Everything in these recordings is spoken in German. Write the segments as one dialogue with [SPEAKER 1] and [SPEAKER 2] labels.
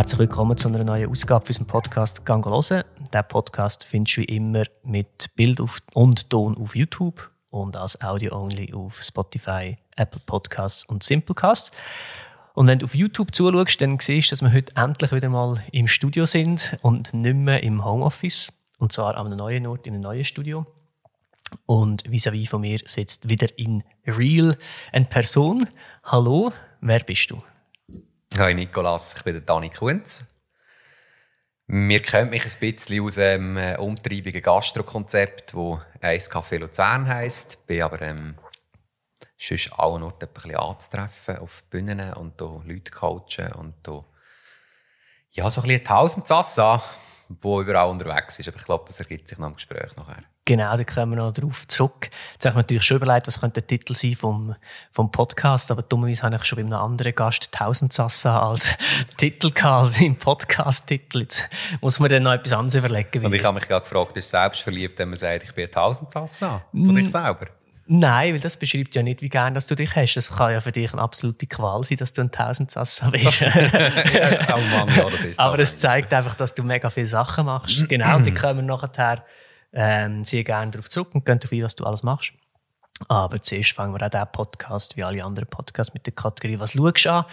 [SPEAKER 1] Herzlich willkommen zu einer neuen Ausgabe für unseren Podcast «Gang hören». Diesen Podcast findest du wie immer mit Bild und Ton auf YouTube und als Audio-only auf Spotify, Apple Podcasts und Simplecast. Und wenn du auf YouTube zuschaust, dann siehst du, dass wir heute endlich wieder mal im Studio sind und nicht mehr im Homeoffice. Und zwar an einem neuen Ort, in einem neuen Studio. Und vis-à-vis -vis von mir sitzt wieder in Real eine Person. Hallo, wer bist du?
[SPEAKER 2] Hi Nikolas, ich bin der Dani Kunz. Mir kennt mich ein bisschen aus dem äh, umtriebigen Gastro-Konzept, das «Eis Luzern» heisst. Bin aber ähm, sonst allen Orten ein bisschen anzutreffen, auf Bühnen und hier Leute coachen und hier ja, so ein bisschen Tausendsasse, wo überall unterwegs ist. Aber ich glaube, das ergibt sich noch im Gespräch nachher.
[SPEAKER 1] Genau, da kommen wir noch darauf zurück. Jetzt habe ich mir natürlich schon überlegt, was könnte der Titel sein vom, vom Podcast, aber dummerweise habe ich schon bei einem anderen Gast Tausendsassa als Titel gehabt, als im Podcast-Titel. Jetzt muss man dann noch etwas anderes überlegen.
[SPEAKER 2] Und ich habe mich gerade gefragt, ist selbst verliebt, wenn man sagt, ich bin ein Tausendsassa von sich selber?
[SPEAKER 1] Nein, weil das beschreibt ja nicht, wie gern dass du dich hast. Das kann ja für dich eine absolute Qual sein, dass du ein Tausendsassa bist. ja,
[SPEAKER 2] oh Mann, ja, das ist
[SPEAKER 1] Aber es zeigt einfach, dass du mega viele Sachen machst. genau, und die kommen nachher ähm, sehr gerne darauf zurück und gehen darauf ein, was du alles machst. Aber zuerst fangen wir auch diesen Podcast, wie alle anderen Podcasts, mit der Kategorie «Was schaust du an?»,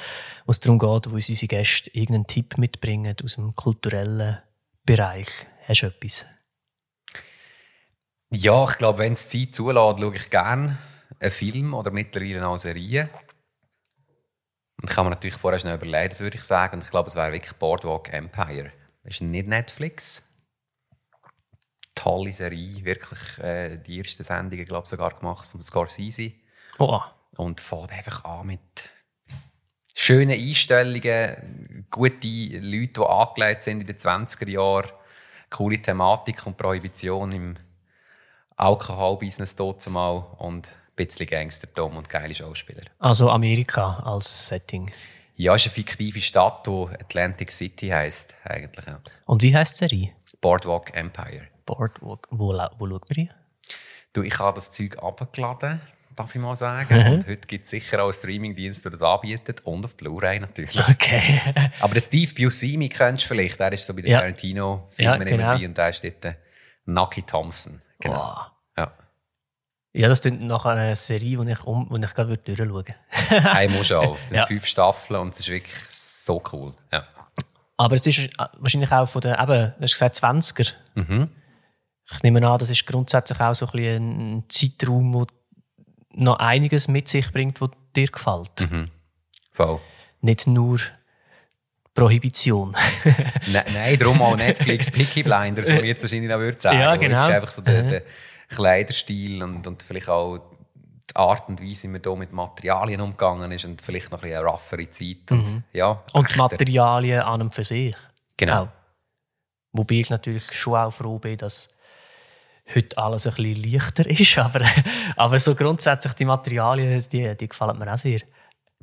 [SPEAKER 1] wo es darum geht, wo uns unsere Gäste irgendeinen Tipp mitbringen aus dem kulturellen Bereich. Hast du etwas?
[SPEAKER 2] Ja, ich glaube, wenn es Zeit zulässt, schaue ich gerne einen Film oder mittlerweile auch Serien. Und ich kann mir natürlich vorher schnell überlegen, das würde ich sagen. Und ich glaube, es wäre wirklich Boardwalk Empire. Das ist nicht Netflix. Tolle Serie, wirklich äh, die ersten Sendungen, glaube ich, sogar gemacht von Scorsese.
[SPEAKER 1] Oh.
[SPEAKER 2] Und fährt einfach an mit schönen Einstellungen, gute Leute, die angelegt sind in den 20er Jahren, coole Thematik und Prohibition im Alkoholbusiness dort mal und ein bisschen Gangstertum und geile Schauspieler.
[SPEAKER 1] Also Amerika als Setting?
[SPEAKER 2] Ja, es ist eine fiktive Stadt, die Atlantic City heisst, eigentlich.
[SPEAKER 1] Und wie heisst die Serie?
[SPEAKER 2] Boardwalk Empire.
[SPEAKER 1] Boardwalk. Wo, wo schaut man die?
[SPEAKER 2] Du, ich habe das Zeug abgeladen, darf ich mal sagen. Mhm. Und heute gibt es sicher auch einen Streamingdienst, der das anbietet. Und auf Blu-ray natürlich.
[SPEAKER 1] Okay.
[SPEAKER 2] Aber den Steve Buscemi kennst du vielleicht. Der ist so bei den ja. Tarantino-Filmen
[SPEAKER 1] ja, genau.
[SPEAKER 2] immer dabei. Und der ist dort Nucky Thompson. Genau.
[SPEAKER 1] Wow.
[SPEAKER 2] Ja.
[SPEAKER 1] Ja, das klingt nach einer Serie, die ich, um, die ich gerade durchschauen würde.
[SPEAKER 2] hey, muss auch. Es sind ja. fünf Staffeln und es ist wirklich so cool. Ja.
[SPEAKER 1] Aber es ist wahrscheinlich auch von den, eben, du hast gesagt 20er.
[SPEAKER 2] Mhm.
[SPEAKER 1] Ich nehme an, das ist grundsätzlich auch so ein, ein Zeitraum, der noch einiges mit sich bringt, was dir gefällt.
[SPEAKER 2] Mhm. Voll.
[SPEAKER 1] Nicht nur Prohibition.
[SPEAKER 2] nein, nein, darum auch Netflix Picky Blinders, was ich jetzt wahrscheinlich noch würde sagen.
[SPEAKER 1] Ja, genau.
[SPEAKER 2] Einfach so der, der Kleiderstil und, und vielleicht auch die Art und Weise, wie man hier mit Materialien umgegangen ist und vielleicht noch ein eine roughere Zeit. Und,
[SPEAKER 1] Mhm.
[SPEAKER 2] ja,
[SPEAKER 1] Und. Materialien an und für sich.
[SPEAKER 2] Genau.
[SPEAKER 1] Auch. Wobei ich natürlich schon auch froh bin, dass heute alles ein bisschen leichter ist. Aber, aber so grundsätzlich die Materialien, die, die gefallen mir auch sehr.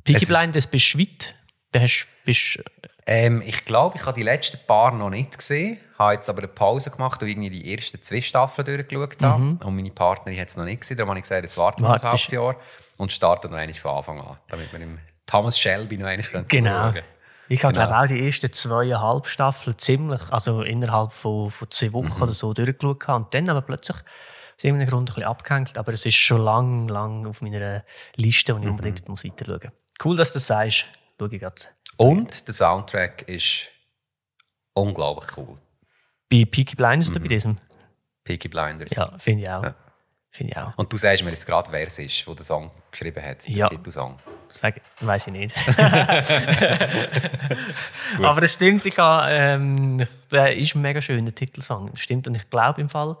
[SPEAKER 1] Peaky
[SPEAKER 2] Es-
[SPEAKER 1] Blinders bist du weit. Hast, bist,
[SPEAKER 2] Ähm, ich glaube, ich habe die letzten paar noch nicht gesehen. habe jetzt aber eine Pause gemacht und irgendwie die ersten zwei Staffeln durchgeschaut habe. Und meine Partnerin hat es noch nicht gesehen. Darum habe ich gesagt, jetzt warten wir ein halbes Jahr und starten noch einmal von Anfang an. Damit wir im Thomas Shelby noch einmal können
[SPEAKER 1] Genau.
[SPEAKER 2] schauen
[SPEAKER 1] ich habe
[SPEAKER 2] Genau.
[SPEAKER 1] auch die ersten zweieinhalb Staffeln ziemlich, also innerhalb von, von zwei Wochen
[SPEAKER 2] Mhm.
[SPEAKER 1] oder so durchgeschaut. habe. Und dann aber plötzlich aus irgendeinem Grund ein bisschen abgehängt. Aber es ist schon lang, lang auf meiner Liste,
[SPEAKER 2] Mhm.
[SPEAKER 1] und ich unbedingt muss weiter schauen Cool, dass du das sagst. Schau ich gerade.
[SPEAKER 2] Und der Soundtrack ist unglaublich cool.
[SPEAKER 1] Bei Peaky Blinders oder bei diesem?
[SPEAKER 2] Peaky Blinders.
[SPEAKER 1] Ja, finde ich auch.
[SPEAKER 2] Mhm. Ja.
[SPEAKER 1] Finde ich auch.
[SPEAKER 2] Und du sagst mir jetzt gerade, wer es ist, der den Song geschrieben hat,
[SPEAKER 1] Ja.
[SPEAKER 2] den Titelsong.
[SPEAKER 1] Sag, weiß ich nicht. Aber es stimmt, ich habe, ähm, der ist ein mega schöner Titelsong. Das stimmt. Und ich glaube im Fall,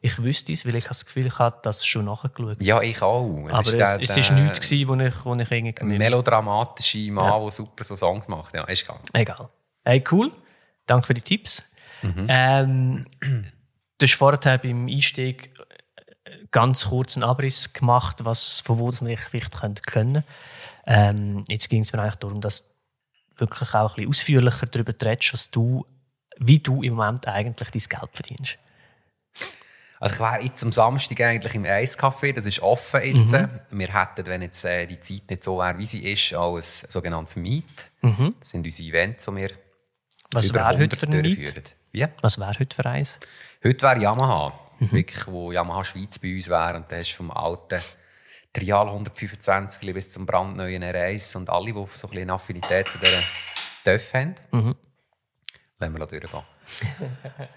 [SPEAKER 1] ich wüsste es, weil ich das Gefühl, ich habe das schon nachgeschaut.
[SPEAKER 2] Ja, ich auch. Es
[SPEAKER 1] Aber
[SPEAKER 2] ist
[SPEAKER 1] es, ist nichts, gewesen, wo ich, wo ich irgendwie...
[SPEAKER 2] Ein melodramatischer Mann, der super so Songs macht. Ja, ist geil.
[SPEAKER 1] Egal. Hey, cool. Danke für die Tipps.
[SPEAKER 2] Mhm.
[SPEAKER 1] Ähm, du hast vorher beim Einstieg ganz kurz einen Abriss gemacht, was, von wo das man vielleicht könnte können ähm, Jetzt ging es mir eigentlich darum, dass du wirklich auch ein bisschen ausführlicher darüber redest, was du, wie du im Moment eigentlich dein Geld verdienst.
[SPEAKER 2] Also ich wäre jetzt am Samstag eigentlich im Eiscafé, das ist offen jetzt.
[SPEAKER 1] Mhm.
[SPEAKER 2] Wir hätten, wenn jetzt äh, die Zeit nicht so wäre, wie sie ist, ein sogenanntes Meet.
[SPEAKER 1] Mhm.
[SPEAKER 2] Das sind unsere Events, die wir
[SPEAKER 1] Was
[SPEAKER 2] über
[SPEAKER 1] heute
[SPEAKER 2] 100
[SPEAKER 1] für ein
[SPEAKER 2] durchführen. Wie?
[SPEAKER 1] Was wäre heute für eins?
[SPEAKER 2] Heute wäre Yamaha. Wirklich, wo Yamaha Schweiz bei uns wäre. Und da hast du vom alten Trial 125 bis zum brandneuen R1 und alle, die so ein bisschen eine Affinität zu dieser TÜV haben. Lassen wir durchgehen.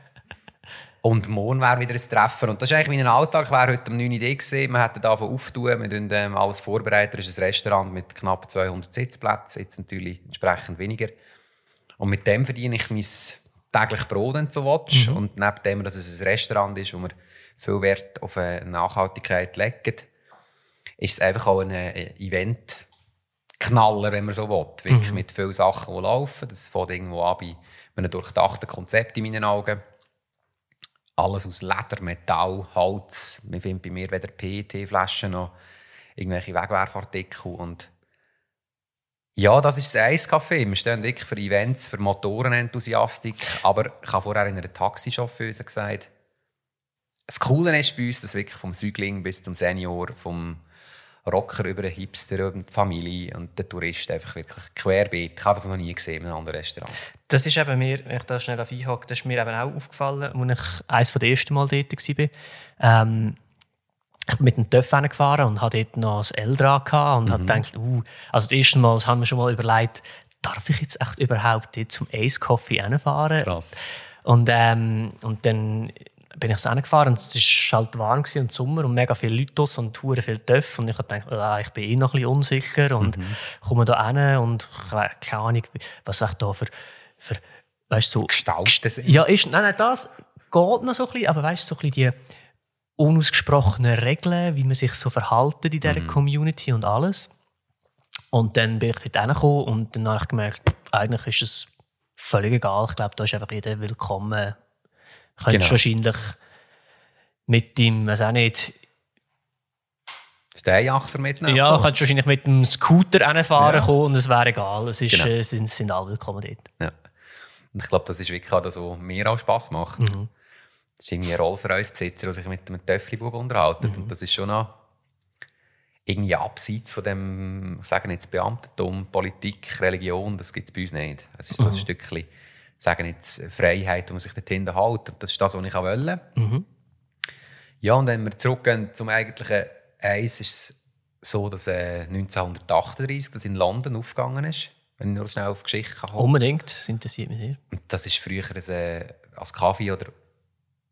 [SPEAKER 2] Und morgen wäre wieder ein Treffen. Und das ist eigentlich mein Alltag. Ich wäre heute um 9 Uhr da gewesen. Wir hätten davon auftun. Wir tun ähm, alles vorbereitet. Es ist ein Restaurant mit knapp 200 Sitzplätzen. Jetzt natürlich entsprechend weniger. Und mit dem verdiene ich mein täglich Brot, wenn du so willst. Und neben dem, dass es ein Restaurant ist, wo wir viel Wert auf äh, Nachhaltigkeit legen, ist es einfach auch ein äh, Event-Knaller, wenn man so will. Wirklich mit vielen Sachen, die laufen. Das fängt irgendwo an bei einem durchdachten Konzept in meinen Augen. Alles aus Leder, Metall, Holz. Man findet bei mir weder PET-Flaschen noch irgendwelche Wegwerfartikel. Und ja, das ist das Eiscafé. Wir stehen wirklich für Events, für Motorenenthusiastik. Aber ich habe vorher in einer Taxichauffeuse gesagt, das Coole ist bei uns, dass wirklich vom Säugling bis zum Senior, vom Rocker über den Hipster und die Familie und den Tourist einfach wirklich querbeet. Ich habe das noch nie gesehen in einem anderen Restaurant.
[SPEAKER 1] Das ist eben mir, wenn ich da schnell auf einhake, das ist mir eben auch aufgefallen, als ich eines der ersten Mal dort war. Ähm, ich bin mit dem TÜV gefahren und hatte dort noch das gehabt und habe gedacht, uh, also das erste Mal haben wir schon mal überlegt, darf ich jetzt echt überhaupt dort zum Ace Coffee hinfahren?
[SPEAKER 2] Krass.
[SPEAKER 1] Und, ähm, und dann bin ich so hingefahren und es war halt warm gewesen und Sommer und mega viele Leute draussen und hure viel Töpfe und ich habe gedacht, ah, ich bin eh noch ein bisschen unsicher und komme da hin und keine Ahnung, was ich da für, für weißt, so
[SPEAKER 2] Gestalten sind.
[SPEAKER 1] ja, ist, nein, nein, das geht noch so ein bisschen, aber weißt du, so ein bisschen die unausgesprochenen Regeln, wie man sich so verhalten in dieser Community und alles. Und dann bin ich dort hingekommen und dann habe ich gemerkt, eigentlich ist es völlig egal. Ich glaube, da ist einfach jeder willkommen. Könntest
[SPEAKER 2] Genau.
[SPEAKER 1] wahrscheinlich mit dem, weiß auch nicht,
[SPEAKER 2] Steinachser mitnehmen.
[SPEAKER 1] ja, könntest wahrscheinlich mit dem Scooter hinfahren
[SPEAKER 2] Ja.
[SPEAKER 1] kommen und es wäre egal. Es ist,
[SPEAKER 2] Genau.
[SPEAKER 1] äh, sind, sind alle willkommen dort.
[SPEAKER 2] Ja. Und ich glaube, das ist wirklich auch das, was mir auch Spass macht.
[SPEAKER 1] Mhm.
[SPEAKER 2] Das ist irgendwie ein Rolls-Royce-Besitzer, der sich mit einem Töffli-Bub unterhält.
[SPEAKER 1] Mhm.
[SPEAKER 2] Und das ist schon noch irgendwie abseits von dem, ich sage jetzt Beamtentum, Politik, Religion, das gibt es bei uns nicht. Es ist so
[SPEAKER 1] Mhm.
[SPEAKER 2] ein Stückchen, sagen jetzt Freiheit, wo man sich dorthin hält. Und das ist das, was ich auch wollte.
[SPEAKER 1] Mhm.
[SPEAKER 2] Ja, und wenn wir zurückgehen zum eigentlichen Eis, ist es so, dass äh, 1938 das in London aufgegangen ist. Wenn ich nur schnell auf die Geschichte kann
[SPEAKER 1] Unbedingt, das interessiert mich sehr.
[SPEAKER 2] und das ist früher ein, äh, als Kaffee oder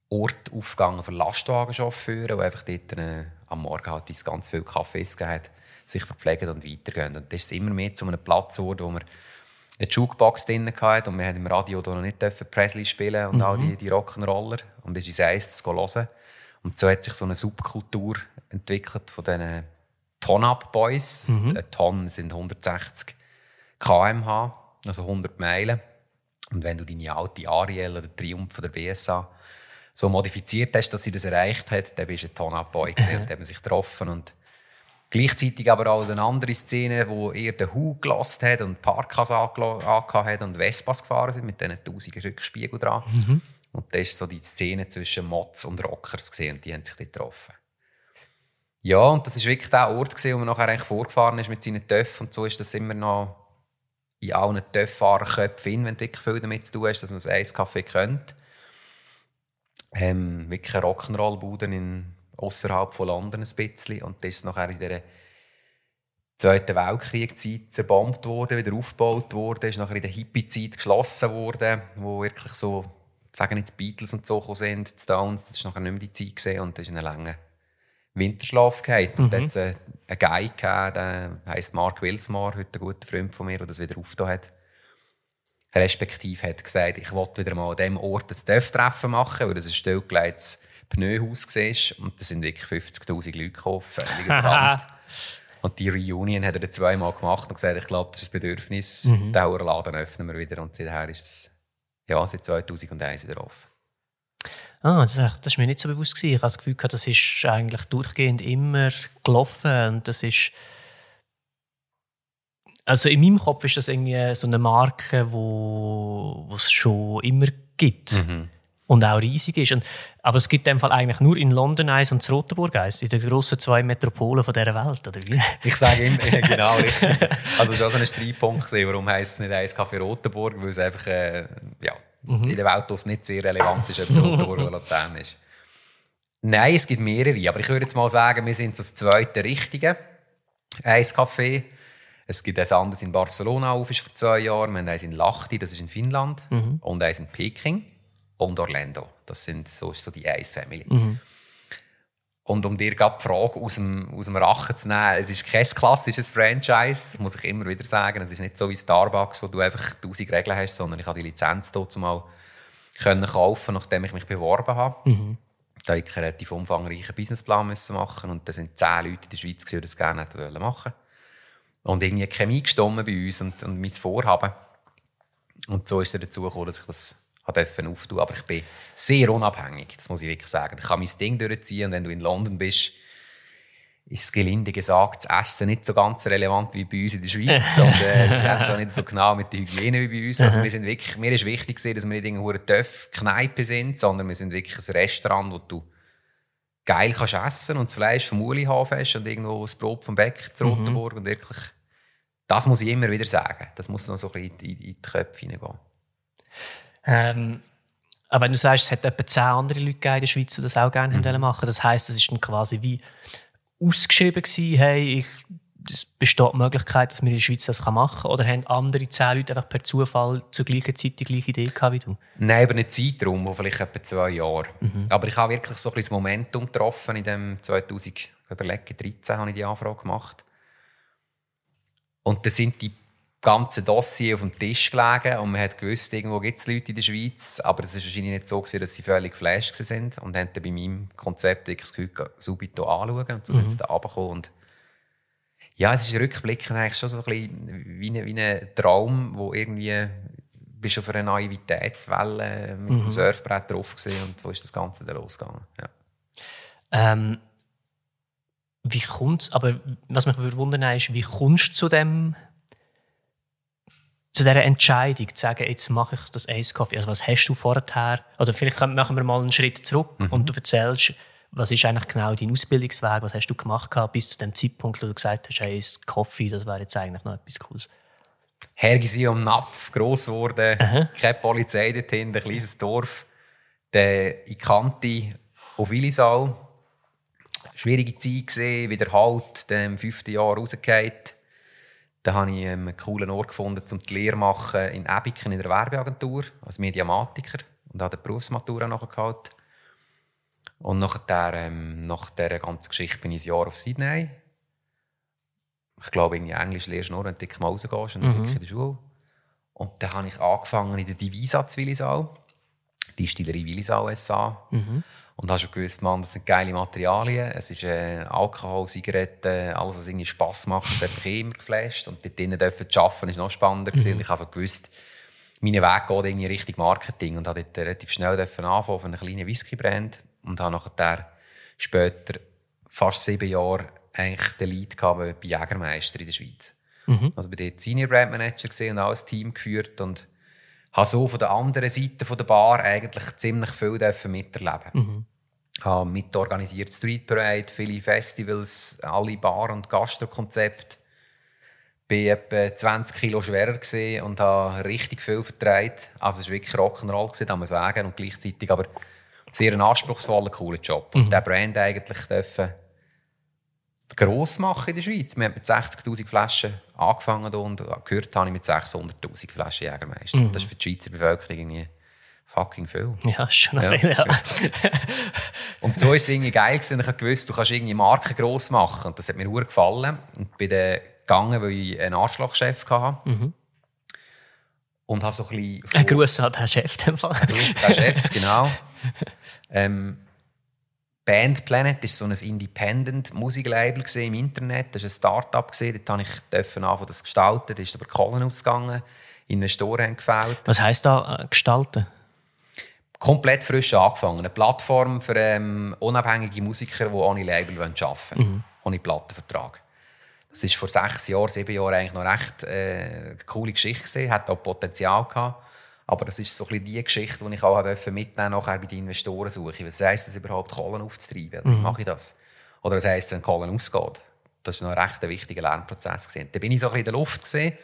[SPEAKER 2] Ort aufgegangen für Lastwagenchauffeure, die einfach dort äh, am Morgen halt ganz viel Kaffees gegeben hat, sich verpflegen und weitergehen. Und das ist immer mehr zu einem Platz geworden, wo wir eine Jukebox drin hatten und wir haben im Radio noch nicht Presley spielen und all die, die Rock'n'Roller und es ist eins zu hören. Und so hat sich so eine Subkultur entwickelt von diesen Ton-Up-Boys. Ein Ton sind 160 km/h, also 100 Meilen. Und wenn du deine alte Ariel oder Triumph von der BSA so modifiziert hast, dass sie das erreicht hat, dann bist du ein Ton-Up-Boy gewesen und dann haben wir sich getroffen. Und gleichzeitig aber auch eine andere Szene, wo eher den Hu gelassen hat und Parkas angehabt hat und Vespas gefahren sind mit diesen tausenden Rückspiegel dran. Und das ist so die Szene zwischen Mods und Rockers gesehen und die haben sich dort getroffen. Ja, und das ist wirklich der Ort gewesen, wo man nachher eigentlich vorgefahren ist mit seinen Töpfen und so ist das immer noch in allen Töpffahrerköpfen, wenn du wirklich viel damit zu tun hast, dass man das Eiskaffee kennt. Ähm, wirklich eine Rock'n'Roll-Bude in außerhalb von London ein bisschen und das ist nachher in dieser Zweiten Weltkriegszeit zerbombt worden, wieder aufgebaut worden, ist nachher in der Hippie-Zeit geschlossen worden, wo wirklich so, sagen jetzt Beatles und so sind, die Stones, das ist nachher nicht mehr die Zeit gesehen und das ist eine lange Winterschlaf gehabt. Und dann es einen Guy gehabt, der heisst Mark Wilsmore, heute ein guter Freund von mir, der das wieder aufgetan hat. Respektive hat gesagt, ich wollte wieder mal an diesem Ort ein Dörftreffen machen, weil das ein stillgelegtes Pneuhaus war. Und da sind wirklich 50'000 Leute gekommen, völlig überrannt. Und die Reunion hat er zweimal gemacht und gesagt, ich glaube, das ist ein Bedürfnis. Den Laden öffnen wir wieder. Und seither ist es ja, seit 2001 wieder offen.
[SPEAKER 1] Ah, das, das ist mir nicht so bewusst gewesen. Ich habe das Gefühl, gehabt, das ist eigentlich durchgehend immer gelaufen und das ist also in meinem Kopf ist das irgendwie so eine Marke, wo wo es schon immer gibt. Und auch riesig ist. Und, aber es gibt in dem Fall eigentlich nur in London eins und in Rotenburg eins, in den grossen zwei Metropolen von dieser Welt, oder wie?
[SPEAKER 2] Ich sage immer, genau, richtig. Also das war auch so ein Streitpunkt, warum heisst es nicht eins Café Rotenburg, weil es einfach äh, ja, mhm. in der Welt nicht sehr relevant ist, ob es Rotenburg oder Luzern ist. Nein, es gibt mehrere, aber ich würde jetzt mal sagen, wir sind das zweite Richtige. Eiscafé. Es gibt eins anderes in Barcelona auf, ist vor zwei Jahren. Wir haben eins in Lahti, das ist in Finnland. Mhm. Und eins in Peking und Orlando. Das sind so, so die Eis-Family. Mhm. Und um dir gerade die Frage aus dem, aus dem Rachen zu nehmen, es ist kein klassisches Franchise, muss ich immer wieder sagen. Es ist nicht so wie Starbucks, wo du einfach tausend Regeln hast, sondern ich habe die Lizenz dort mal können kaufen, nachdem ich mich beworben habe. Mhm. Da ich einen relativ umfangreichen Businessplan müssen machen und da sind zehn Leute in der Schweiz, die das gerne machen wollten. Und irgendwie Chemie gestimmt bei uns und, und mein Vorhaben. Und so ist es dazu gekommen, dass ich das auftun durfte. Aber ich bin sehr unabhängig, das muss ich wirklich sagen. Ich kann mein Ding durchziehen und wenn du in London bist, ist es gelinde gesagt, das Essen nicht so ganz relevant wie bei uns in der Schweiz. und äh, wir haben es auch nicht so genau mit der Hygiene wie bei uns. Also wir sind wirklich, mir ist wichtig, dass wir nicht irgendwo eine Töff-Kneipe sind, sondern wir sind wirklich ein Restaurant, wo du geil kannst essen und das Fleisch vom Uli haben hast und irgendwo das Brot vom Bäcker zu mhm. Rotenburg. Und wirklich, das muss ich immer wieder sagen. Das muss noch so ein bisschen in, in die Köpfe hineingehen.
[SPEAKER 1] Ähm, aber wenn du sagst, es hat etwa zehn andere Leute in der Schweiz, die das auch gerne mhm. machen das heisst, es ist dann quasi wie ausgeschrieben gewesen, hey, ich, es besteht die Möglichkeit, dass man in der Schweiz das machen kann? Oder haben andere zehn Leute einfach per Zufall zur gleichen Zeit die gleiche Idee gehabt wie du?
[SPEAKER 2] Nein, über einen Zeitraum von vielleicht etwa zwei Jahren. Mhm. Aber ich habe wirklich so ein bisschen das Momentum getroffen in dem 2013 habe ich die Anfrage gemacht. Und da sind die ganzen Dossier auf dem Tisch gelegen und man hat gewusst, irgendwo gibt es Leute in der Schweiz, aber es war wahrscheinlich nicht so, gewesen, dass sie völlig geflasht sind und haben dann bei meinem Konzept das Gefühl, subito anschauen und so mhm. sind sie da runtergekommen und ja, es ist rückblickend eigentlich schon so ein bisschen wie, ein, wie ein Traum, wo irgendwie bist du auf einer Naivitätswelle mit mhm. dem Surfbrett drauf gewesen, und so ist das Ganze dann losgegangen. Ja.
[SPEAKER 1] Ähm, wie kommt's, aber was mich wundern ist, wie kommst du zu dem zu dieser Entscheidung, zu sagen, jetzt mache ich das Ace Coffee. Also was hast du vorher? Oder vielleicht machen wir mal einen Schritt zurück mhm. und du erzählst, was ist eigentlich genau dein Ausbildungsweg? Was hast du gemacht bis zu dem Zeitpunkt, wo du gesagt hast, Ace Coffee, das wäre jetzt eigentlich noch etwas Cooles?
[SPEAKER 2] Hergesi am Napf, gross geworden, keine Polizei dort ein kleines Dorf. Der in Kante auf Willisau. Schwierige Zeit gesehen, wieder halt, dem fünften Jahr rausgefallen da habe ich einen coolen Ort gefunden, um die Lehre machen in Ebiken in der Werbeagentur als Mediamatiker und habe die Berufsmatura nachgeholt. Und nachher, ähm, nach dieser ganzen Geschichte bin ich ein Jahr auf Sydney. Ich glaube, in Englisch lernst du nur, wenn du mal rausgehst und mhm. in der Schule. Und dann habe ich angefangen in der Divisa zu Willisau, die Stillerie Willisau SA. Mhm. Und hast schon gewusst, man, das sind geile Materialien. Es ist äh, Alkohol, Zigaretten, alles, was irgendwie Spass macht, hat mich immer geflasht. Und dort drinnen zu arbeiten, ist noch spannender. Mhm. Und ich habe so gewusst, mein Weg geht irgendwie Richtung Marketing. Und habe dort relativ schnell anfangen von einer kleinen Whisky-Brand. Und habe nachher später, fast sieben Jahre, eigentlich den Lead gehabt bei Jägermeister in der Schweiz. Mhm. Also bei dort Senior Brand Manager gesehen und auch ein Team geführt. Und habe so von der anderen Seite von der Bar eigentlich ziemlich viel miterleben. Mhm. Ich habe mitorganisiert Street Parade, viele Festivals, alle Bar- und Gastrokonzepte. Bin etwa 20 Kilo schwerer und habe richtig viel vertreibt. Also es war wirklich Rock'n'Roll, kann man sagen, und gleichzeitig aber sehr ein anspruchsvoller, cooler Job. Mhm. Und der Brand eigentlich dürfen gross machen in der Schweiz. Wir haben mit 60'000 Flaschen angefangen und gehört habe ich mit 600'000 Flaschen Jägermeister. Mhm. Das ist für die Schweizer Bevölkerung irgendwie fucking viel.
[SPEAKER 1] Ja, schon ja. viel, ja.
[SPEAKER 2] und so war es irgendwie geil gewesen. Ich habe gewusst, du kannst irgendwie Marken gross machen. Und das hat mir sehr gefallen. Und bin dann gegangen, weil ich einen Arschlochchef hatte. Mhm. Und habe so ein bisschen...
[SPEAKER 1] Ein Gruß an den Chef. Ein
[SPEAKER 2] Gruß an den Chef, genau. ähm, Band Planet ist so ein Independent-Musiklabel im Internet. Das ist ein Start-up. Dort habe ich anfangen, das gestalten. Da ist aber Kohlen ausgegangen. Investoren haben gefällt.
[SPEAKER 1] Was heisst da äh, gestalten?
[SPEAKER 2] Komplett frisch angefangen. Eine Plattform für ähm, unabhängige Musiker, die ohne Label arbeiten wollen. Mhm. Ohne Plattenvertrag. Das war vor sechs Jahren, sieben Jahren eigentlich noch recht äh, eine coole Geschichte. Gewesen. Hat auch Potenzial gehabt. Aber das ist so ein bisschen die Geschichte, die ich auch mitnehmen nachher bei den Investoren suche. Was heisst das überhaupt, Kohlen aufzutreiben? Wie mhm. mache ich das? Oder was heisst, wenn Kohlen ausgeht? Das war noch ein recht wichtiger Lernprozess. Gewesen. Da bin ich so ein bisschen in der Luft. Gewesen,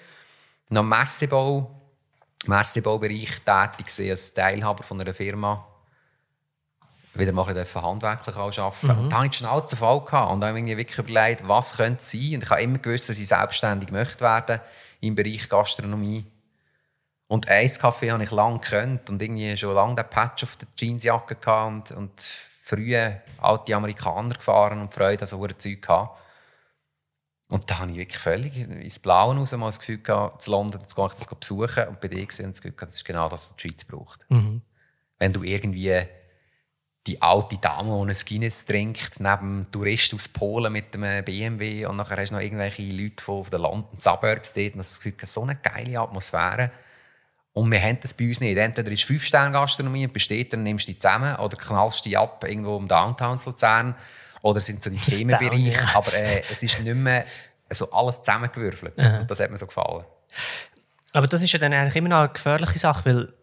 [SPEAKER 2] noch im Messebau, Messebaubereich tätig gewesen, als Teilhaber von einer Firma. Wieder mal ein handwerklich arbeiten. Mhm. Und da hatte ich schnell Fall gehabt und habe mir wirklich überlegt, was könnte es sein. Und ich habe immer gewusst, dass ich selbstständig möchte werden im Bereich Gastronomie. Und Eiskaffee habe ich lange gekannt und irgendwie schon lange den Patch auf der Jeansjacke gehabt und, und frühe alte Amerikaner gefahren und Freude an so Zeug gehabt. Und da habe ich wirklich völlig ins Blaue raus mal das Gefühl gehabt, zu London zu gehen, das besuchen und bei dir gesehen das Gefühl gehabt, das ist genau das, was die Schweiz braucht. Mhm. Wenn du irgendwie die alte Dame, die ein Guinness trinkt, neben einem Tourist aus Polen mit einem BMW und nachher hast du noch irgendwelche Leute von den London Suburbs dort und das Gefühl, so eine geile Atmosphäre. Und wir haben das bei uns nicht. Entweder ist Fünf-Sterne-Gastronomie und besteht, dann nimmst du die zusammen oder knallst die ab irgendwo im Downtown Luzern oder sind so die Themenbereiche. Ja. Aber äh, es ist nicht mehr so alles zusammengewürfelt. Und das hat mir so gefallen.
[SPEAKER 1] Aber das ist ja dann eigentlich immer noch eine gefährliche Sache, weil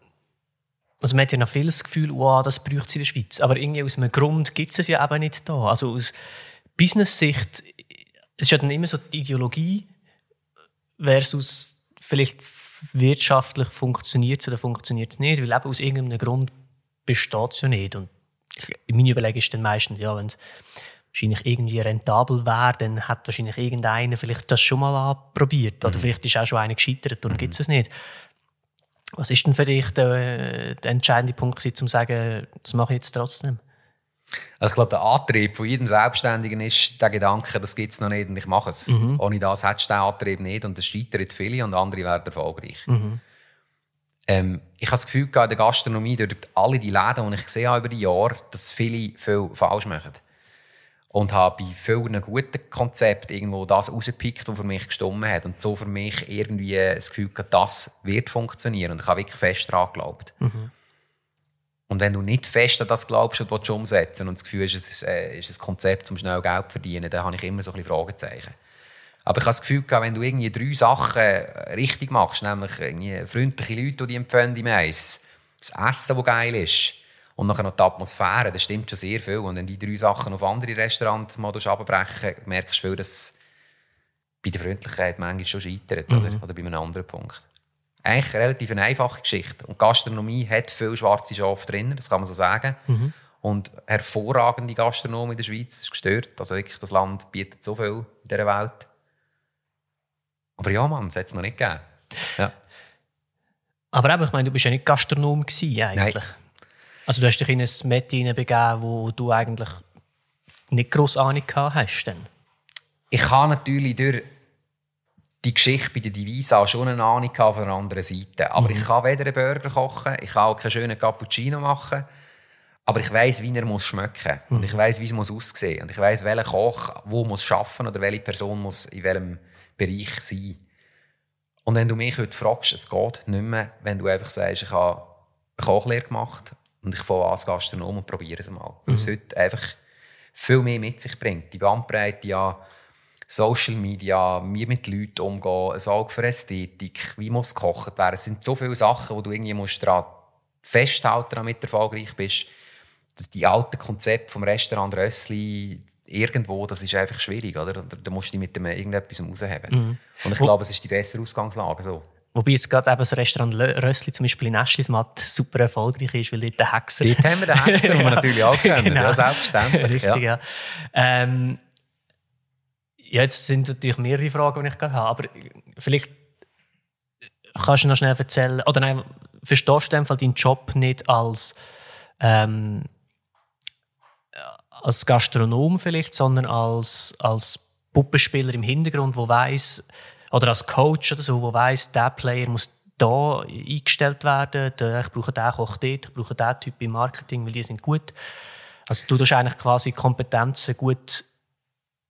[SPEAKER 1] also man hat ja noch viel das Gefühl, wow, das braucht es in der Schweiz. Aber irgendwie aus einem Grund gibt es es ja eben nicht da. Also aus Business-Sicht es ist ja dann immer so die Ideologie versus vielleicht wirtschaftlich funktioniert es oder funktioniert es nicht, weil eben aus irgendeinem Grund besteht es ja nicht. Und meine Überlegung ist dann meistens, ja, wenn es wahrscheinlich irgendwie rentabel wäre, dann hat wahrscheinlich irgendeiner vielleicht das schon mal anprobiert. Oder mhm. vielleicht ist auch schon einer gescheitert und mhm. gibt es nicht. Was ist denn für dich der, der entscheidende Punkt, um zu sagen, das mache ich jetzt trotzdem?
[SPEAKER 2] Also ich glaube, der Antrieb von jedem Selbstständigen ist der Gedanke, das gibt es noch nicht und ich mache es. Mhm. Ohne das hättest du den Antrieb nicht und das scheitert viele und andere werden erfolgreich. Mhm. Ähm, ich habe das Gefühl, in der Gastronomie, durch alle die Läden, die ich gesehen habe über die Jahre, dass viele viel falsch machen. Und habe bei vielen guten Konzepten irgendwo das rausgepickt, was für mich gestimmt hat. Und so für mich irgendwie das Gefühl gehabt, das wird funktionieren. Und ich habe wirklich fest daran geglaubt. Mhm. Und wenn du nicht fest an das glaubst und willst umsetzen und das Gefühl hast, es ist, äh, ist ein Konzept, um schnell Geld zu verdienen, dann habe ich immer so ein bisschen Fragezeichen. Aber ich habe das Gefühl, wenn du irgendwie drei Sachen richtig machst, nämlich irgendwie freundliche Leute, die die empfehlen im Eis, das Essen, das geil ist, und nachher noch die Atmosphäre, das stimmt schon sehr viel. Und wenn die drei Sachen auf andere Restaurants mal abbrechen, merkst du viel, dass bei der Freundlichkeit manchmal schon scheitert. Mhm. Oder? oder bei einem anderen Punkt eigentlich relativ eine einfache Geschichte. Und Gastronomie hat viele schwarze Schafe drin, das kann man so sagen. Mhm. Und hervorragende Gastronomie in der Schweiz ist gestört. Also wirklich, das Land bietet so viel in dieser Welt. Aber ja, Mann, es hat es noch nicht gegeben. Ja.
[SPEAKER 1] Aber eben, ich meine, du bist ja nicht Gastronom gewesen, eigentlich. Nein. Also du hast dich in ein Met begeben, wo du eigentlich nicht gross Ahnung gehabt hast. Dann.
[SPEAKER 2] Ich habe natürlich durch die Geschichte bei der Divisa schon eine Ahnung von einer anderen Seite. Aber mhm. ich kann weder einen Burger kochen, ich kann auch keinen schönen Cappuccino machen. Aber ich weiß, wie er muss schmecken muss. Mhm. Und ich weiß, wie es muss aussehen Und ich weiß, welcher Koch wo muss schaffen oder welche Person muss in welchem Bereich sein. Und wenn du mich heute fragst, es geht nicht mehr, wenn du einfach sagst, ich habe eine Kochlehre gemacht und ich fange als Gastronom und probiere es mal. Mhm. Weil es heute einfach viel mehr mit sich bringt. Die Bandbreite ja Social Media, wie mit Leuten umgehen, ein Auge für Ästhetik, wie muss gekocht werden. Es sind so viele Sachen, wo du irgendwie musst daran festhalten damit du erfolgreich bist. Die alten Konzepte vom Restaurant Rössli irgendwo, das ist einfach schwierig, oder? Da musst du dich mit dem irgendetwas rausheben. Mhm. Und ich glaube, es ist die bessere Ausgangslage so.
[SPEAKER 1] Wobei jetzt gerade eben das Restaurant Rössli zum Beispiel in Eschlismatt super erfolgreich ist, weil dort der Hexer...
[SPEAKER 2] Dort haben wir den Hexer, den wir natürlich auch kennen. Genau. Ja, selbstverständlich.
[SPEAKER 1] Richtig, ja. ja. Ähm, ja, jetzt sind natürlich mehrere Fragen, die ich gerade habe, aber vielleicht kannst du noch schnell erzählen, oder nein, verstehst du einfach deinen Job nicht als, ähm, als Gastronom vielleicht, sondern als, als Puppenspieler im Hintergrund, wo weiß oder als Coach oder so, wo weiß, der Player muss da eingestellt werden, ich brauche den Koch dort, ich brauche den Typ im Marketing, weil die sind gut. Also du tust eigentlich quasi Kompetenzen gut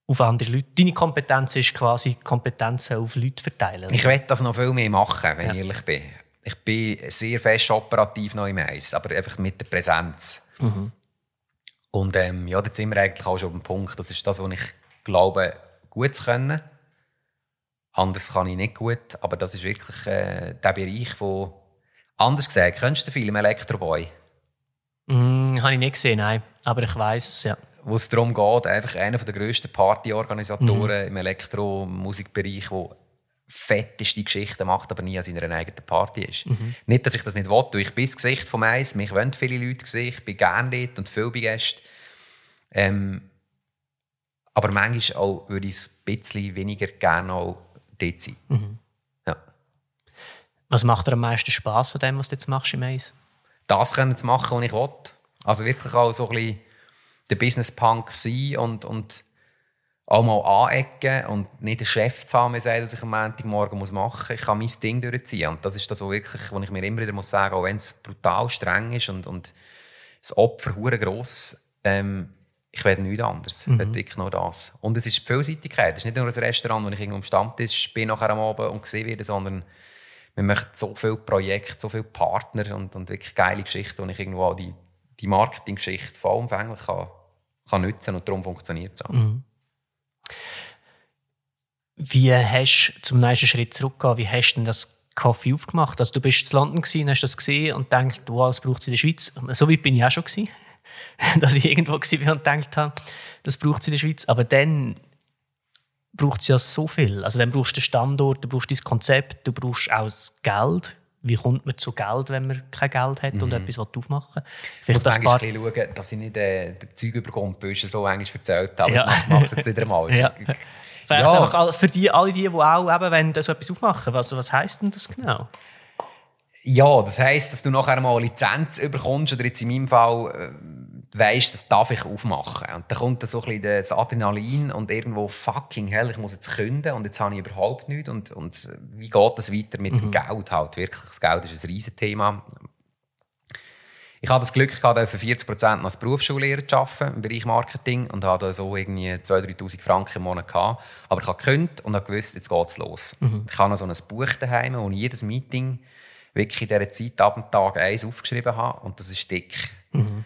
[SPEAKER 1] auf andere Leute. Deine Kompetenz ist quasi Kompetenzen auf Leute verteilen.
[SPEAKER 2] Ich werde das noch viel mehr machen, wenn ja. ich ehrlich bin. Ich bin sehr fest operativ noch im Eis, aber einfach mit der Präsenz. Mhm. Und ähm, ja, jetzt sind wir eigentlich auch schon auf dem Punkt. Das ist das, was ich glaube, gut zu können. Anders kann ich nicht gut, aber das ist wirklich äh, der Bereich, wo Anders gesagt, kennst du den Film Elektroboy?
[SPEAKER 1] Mm, habe ich nicht gesehen, nein. Aber ich weiß ja.
[SPEAKER 2] Wo es darum geht, einfach einer der grössten Partyorganisatoren mhm. im Elektromusikbereich, der fetteste Geschichten macht, aber nie an seiner eigenen Party ist. Mhm. Nicht, dass ich das nicht will, ich bin das Gesicht vom Eis, mich wollen viele Leute sehen, ich bin gerne dort und viel bei Gästen. Ähm, aber manchmal auch würde ich es ein bisschen weniger gerne auch dort sein. Mhm. Ja.
[SPEAKER 1] Was macht dir am meisten Spass an dem, was du jetzt machst im Eis?
[SPEAKER 2] Das können zu machen, was ich will. Also wirklich auch so ein bisschen der Business-Punk sein und, und auch mal anecken und nicht den Chef zu haben, sagen, dass ich am Montagmorgen machen muss. Ich kann mein Ding durchziehen. Und das ist das, was, wirklich, was ich mir immer wieder muss sagen muss, auch wenn es brutal streng ist und, und das Opfer hure gross, ähm, ich werde nichts anderes. Mhm. Ich wirklich nur das. Und es ist die Vielseitigkeit. Es ist nicht nur ein Restaurant, wo ich irgendwo am Stammtisch bin nachher am Abend und gesehen werde, sondern wir machen so viele Projekte, so viele Partner und, und wirklich geile Geschichten, wo ich irgendwo auch die, die Marketinggeschichte vollumfänglich kann, kann nutzen und darum funktioniert es auch. Mhm.
[SPEAKER 1] Wie hast du zum nächsten Schritt zurückgehen, wie hast du denn das Kaffee aufgemacht? Also du bist in London gewesen, hast das gesehen und denkst, du, was braucht es in der Schweiz? So weit bin ich auch schon gewesen, dass ich irgendwo war und gedacht habe, das braucht es in der Schweiz. Aber dann braucht es ja so viel. Also dann brauchst du den Standort, du brauchst das Konzept, du brauchst auch das Geld. Wie kommt man zu Geld, wenn man kein Geld hat und mhm. etwas aufmachen will?
[SPEAKER 2] Vielleicht ich muss paar... schauen, dass ich nicht äh, den Zeug überkomme, so eigentlich erzählt habe. Ja. Ich mache es jetzt wieder mal.
[SPEAKER 1] ja. Vielleicht ja. einfach für die, alle die, die auch eben, wenn so etwas aufmachen, was, was heisst denn das genau?
[SPEAKER 2] Ja, das heisst, dass du nachher mal eine Lizenz überkommst oder jetzt in meinem Fall äh, weißt, das darf ich aufmachen. Und dann kommt dann so ein bisschen das Adrenalin und irgendwo fucking hell, ich muss jetzt künden und jetzt habe ich überhaupt nichts. Und, und wie geht das weiter mit mhm. dem Geld halt? Wirklich, das Geld ist ein Riesenthema. Ich hatte das Glück, gehabt, für 40 Prozent als Berufsschullehrer zu arbeiten im Bereich Marketing und hatte so irgendwie 2'000, 3'000 Franken im Monat. Gehabt. Aber ich habe gekündigt und habe gewusst, jetzt geht es los. Mhm. Ich habe noch so ein Buch daheim, wo ich jedes Meeting wirklich in dieser Zeit ab dem Tag eins aufgeschrieben habe und das ist dick. Mhm.